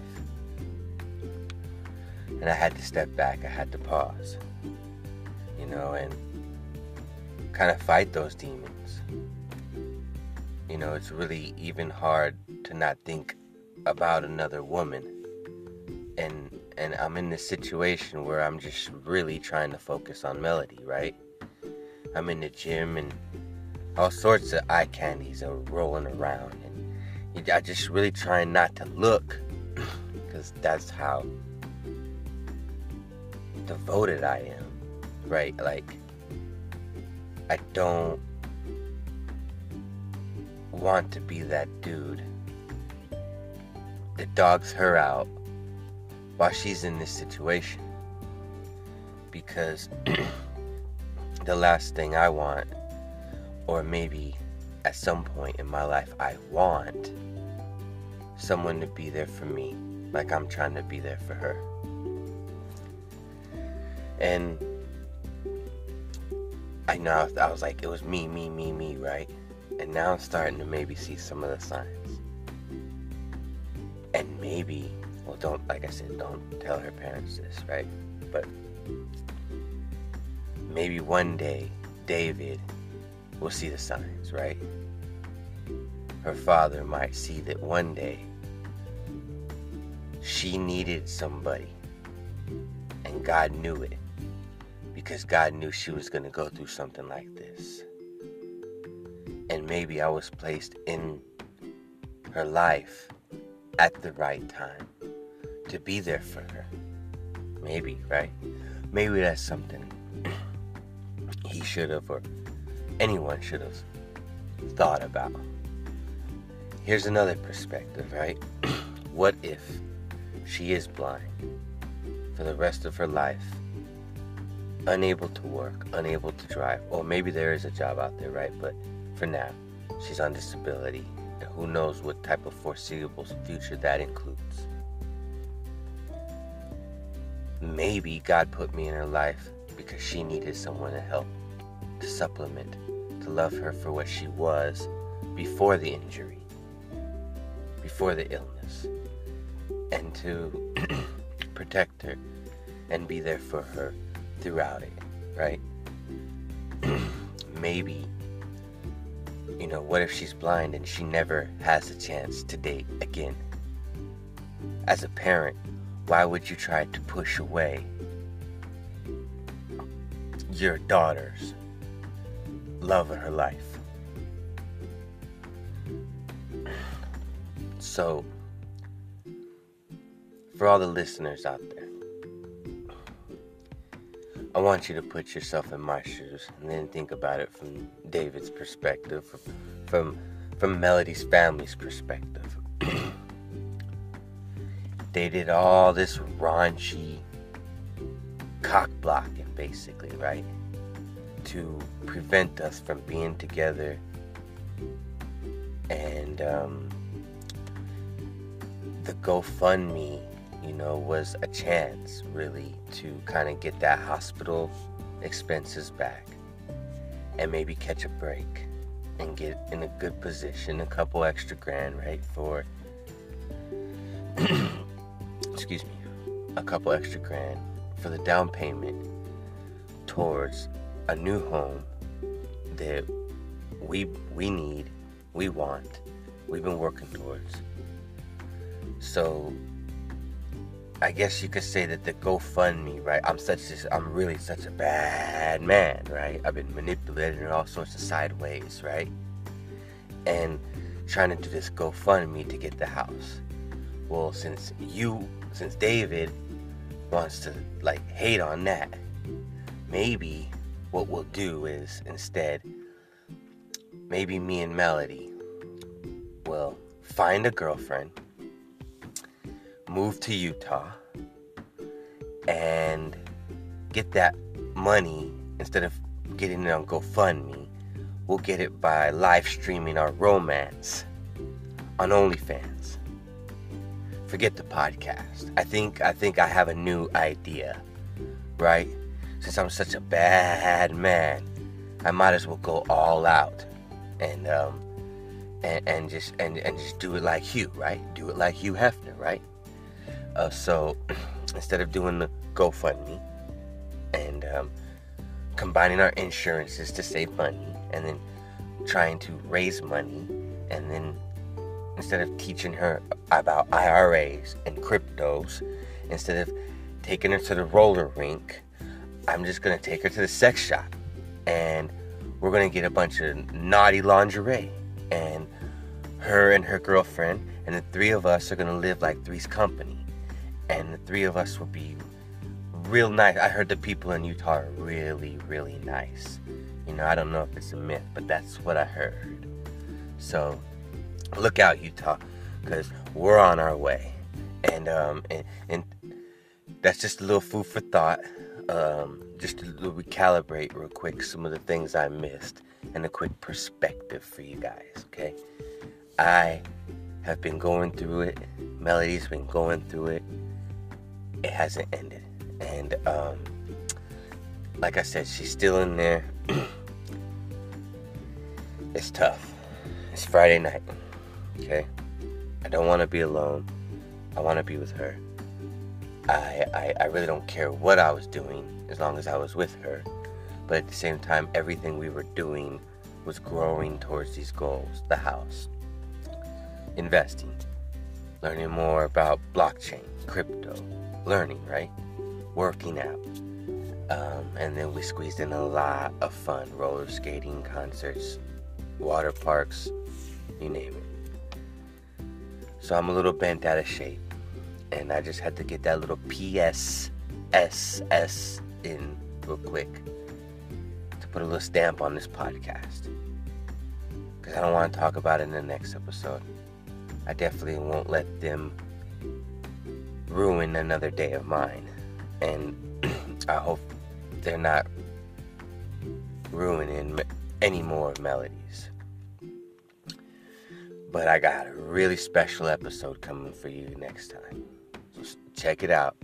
And I had to step back, I had to pause, you know, and kind of fight those demons. You know, it's really even hard to not think about another woman. And and I'm in this situation where I'm just really trying to focus on melody, right? I'm in the gym and all sorts of eye candies are rolling around, and I just really trying not to look, because that's how devoted I am, right? Like, I don't want to be that dude that dogs her out while she's in this situation. Because the last thing I want, or maybe at some point in my life, I want someone to be there for me like I'm trying to be there for her. And I know I was like, it was me, me, me, me, right? And now I'm starting to maybe see some of the signs. And maybe well, don't, like I said, don't tell her parents this, right? But maybe one day David will see the signs, right? Her father might see that one day she needed somebody and God knew it because God knew she was going to go through something like this. And maybe I was placed in her life at the right time to be there for her. Maybe, right? Maybe that's something he should have, or anyone should have thought about. Here's another perspective, right? what if she is blind for the rest of her life, unable to work, unable to drive, or maybe there is a job out there, right? But for now, she's on disability, and who knows what type of foreseeable future that includes. Maybe God put me in her life because she needed someone to help, to supplement, to love her for what she was before the injury, before the illness, and to protect her and be there for her throughout it, right? Maybe, you know, what if she's blind and she never has a chance to date again? As a parent, why would you try to push away your daughter's love of her life? So, for all the listeners out there, I want you to put yourself in my shoes and then think about it from David's perspective, from from, Melody's family's perspective they did all this raunchy cock blocking, basically, right? To prevent us from being together and um, the GoFundMe, you know, was a chance really to kind of get that hospital expenses back and maybe catch a break and get in a good position, a couple extra grand, right, for excuse me, a couple extra grand for the down payment towards a new home that we we need, we want, we've been working towards. So I guess you could say that the GoFundMe, right? I'm such a, I'm really such a bad man, right? I've been manipulated in all sorts of sideways, right? And trying to do this GoFundMe to get the house. Well, since you, since David wants to like hate on that, maybe what we'll do is instead, maybe me and Melody will find a girlfriend, move to Utah, and get that money instead of getting it on GoFundMe. We'll get it by live streaming our romance on OnlyFans. Forget the podcast. I think I think I have a new idea, right? Since I'm such a bad man, I might as well go all out and um and, and just and, and just do it like Hugh, right? Do it like Hugh Hefner, right? Uh, so instead of doing the GoFundMe and um, combining our insurances to save money, and then trying to raise money, and then instead of teaching her about IRAs and cryptos, instead of taking her to the roller rink, I'm just gonna take her to the sex shop, and we're gonna get a bunch of naughty lingerie, and her and her girlfriend, and the three of us are gonna live like Three's Company, and the three of us would be real nice. I heard the people in Utah are really, really nice. You know, I don't know if it's a myth, but that's what I heard. So look out, Utah, because we're on our way. And um, and, and that's just a little food for thought. Um, just to recalibrate real quick some of the things I missed and a quick perspective for you guys. Okay, I have been going through it. Melody's been going through it. It hasn't ended, and um, like I said, she's still in there. it's tough. It's Friday night. Okay, I don't want to be alone. I want to be with her. I, I I really don't care what I was doing as long as I was with her. But at the same time, everything we were doing was growing towards these goals. The house, investing, learning more about blockchain, crypto, learning, right? Working out. Um, and then we squeezed in a lot of fun roller skating, concerts, water parks, you name it. So I'm a little bent out of shape. And I just had to get that little PSSS in real quick to put a little stamp on this podcast. Because I don't want to talk about it in the next episode. I definitely won't let them ruin another day of mine. And I hope they're not ruining any more melodies. But I got a really special episode coming for you next time. So check it out.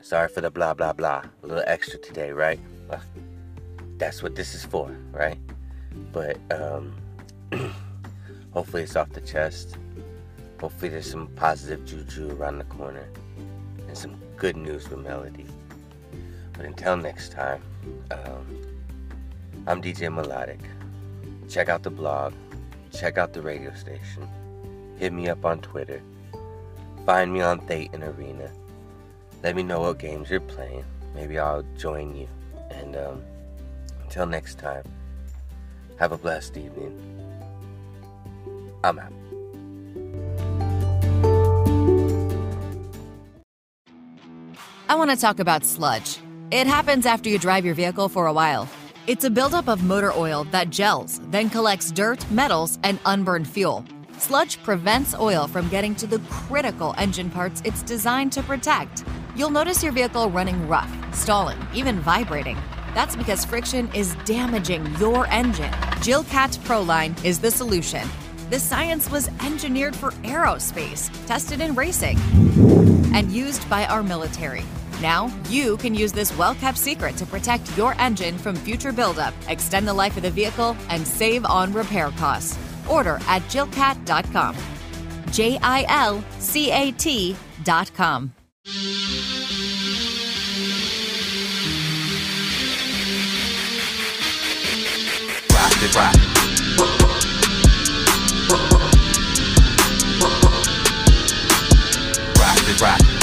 Sorry for the blah blah blah. A little extra today, right? Well, that's what this is for, right? But um, hopefully it's off the chest. Hopefully there's some positive juju around the corner and some good news with Melody. But until next time, um, I'm DJ Melodic. Check out the blog, check out the radio station, hit me up on Twitter, find me on Thetan Arena. Let me know what games you're playing. Maybe I'll join you. And um, until next time, have a blessed evening. I'm out. I want to talk about sludge. It happens after you drive your vehicle for a while. It's a buildup of motor oil that gels, then collects dirt, metals, and unburned fuel. Sludge prevents oil from getting to the critical engine parts it's designed to protect. You'll notice your vehicle running rough, stalling, even vibrating. That's because friction is damaging your engine. Jilcat Proline is the solution. This science was engineered for aerospace, tested in racing, and used by our military. Now, you can use this well kept secret to protect your engine from future buildup, extend the life of the vehicle, and save on repair costs. Order at jilcat.com. J I L C A T.com. Rock it, rock. Rock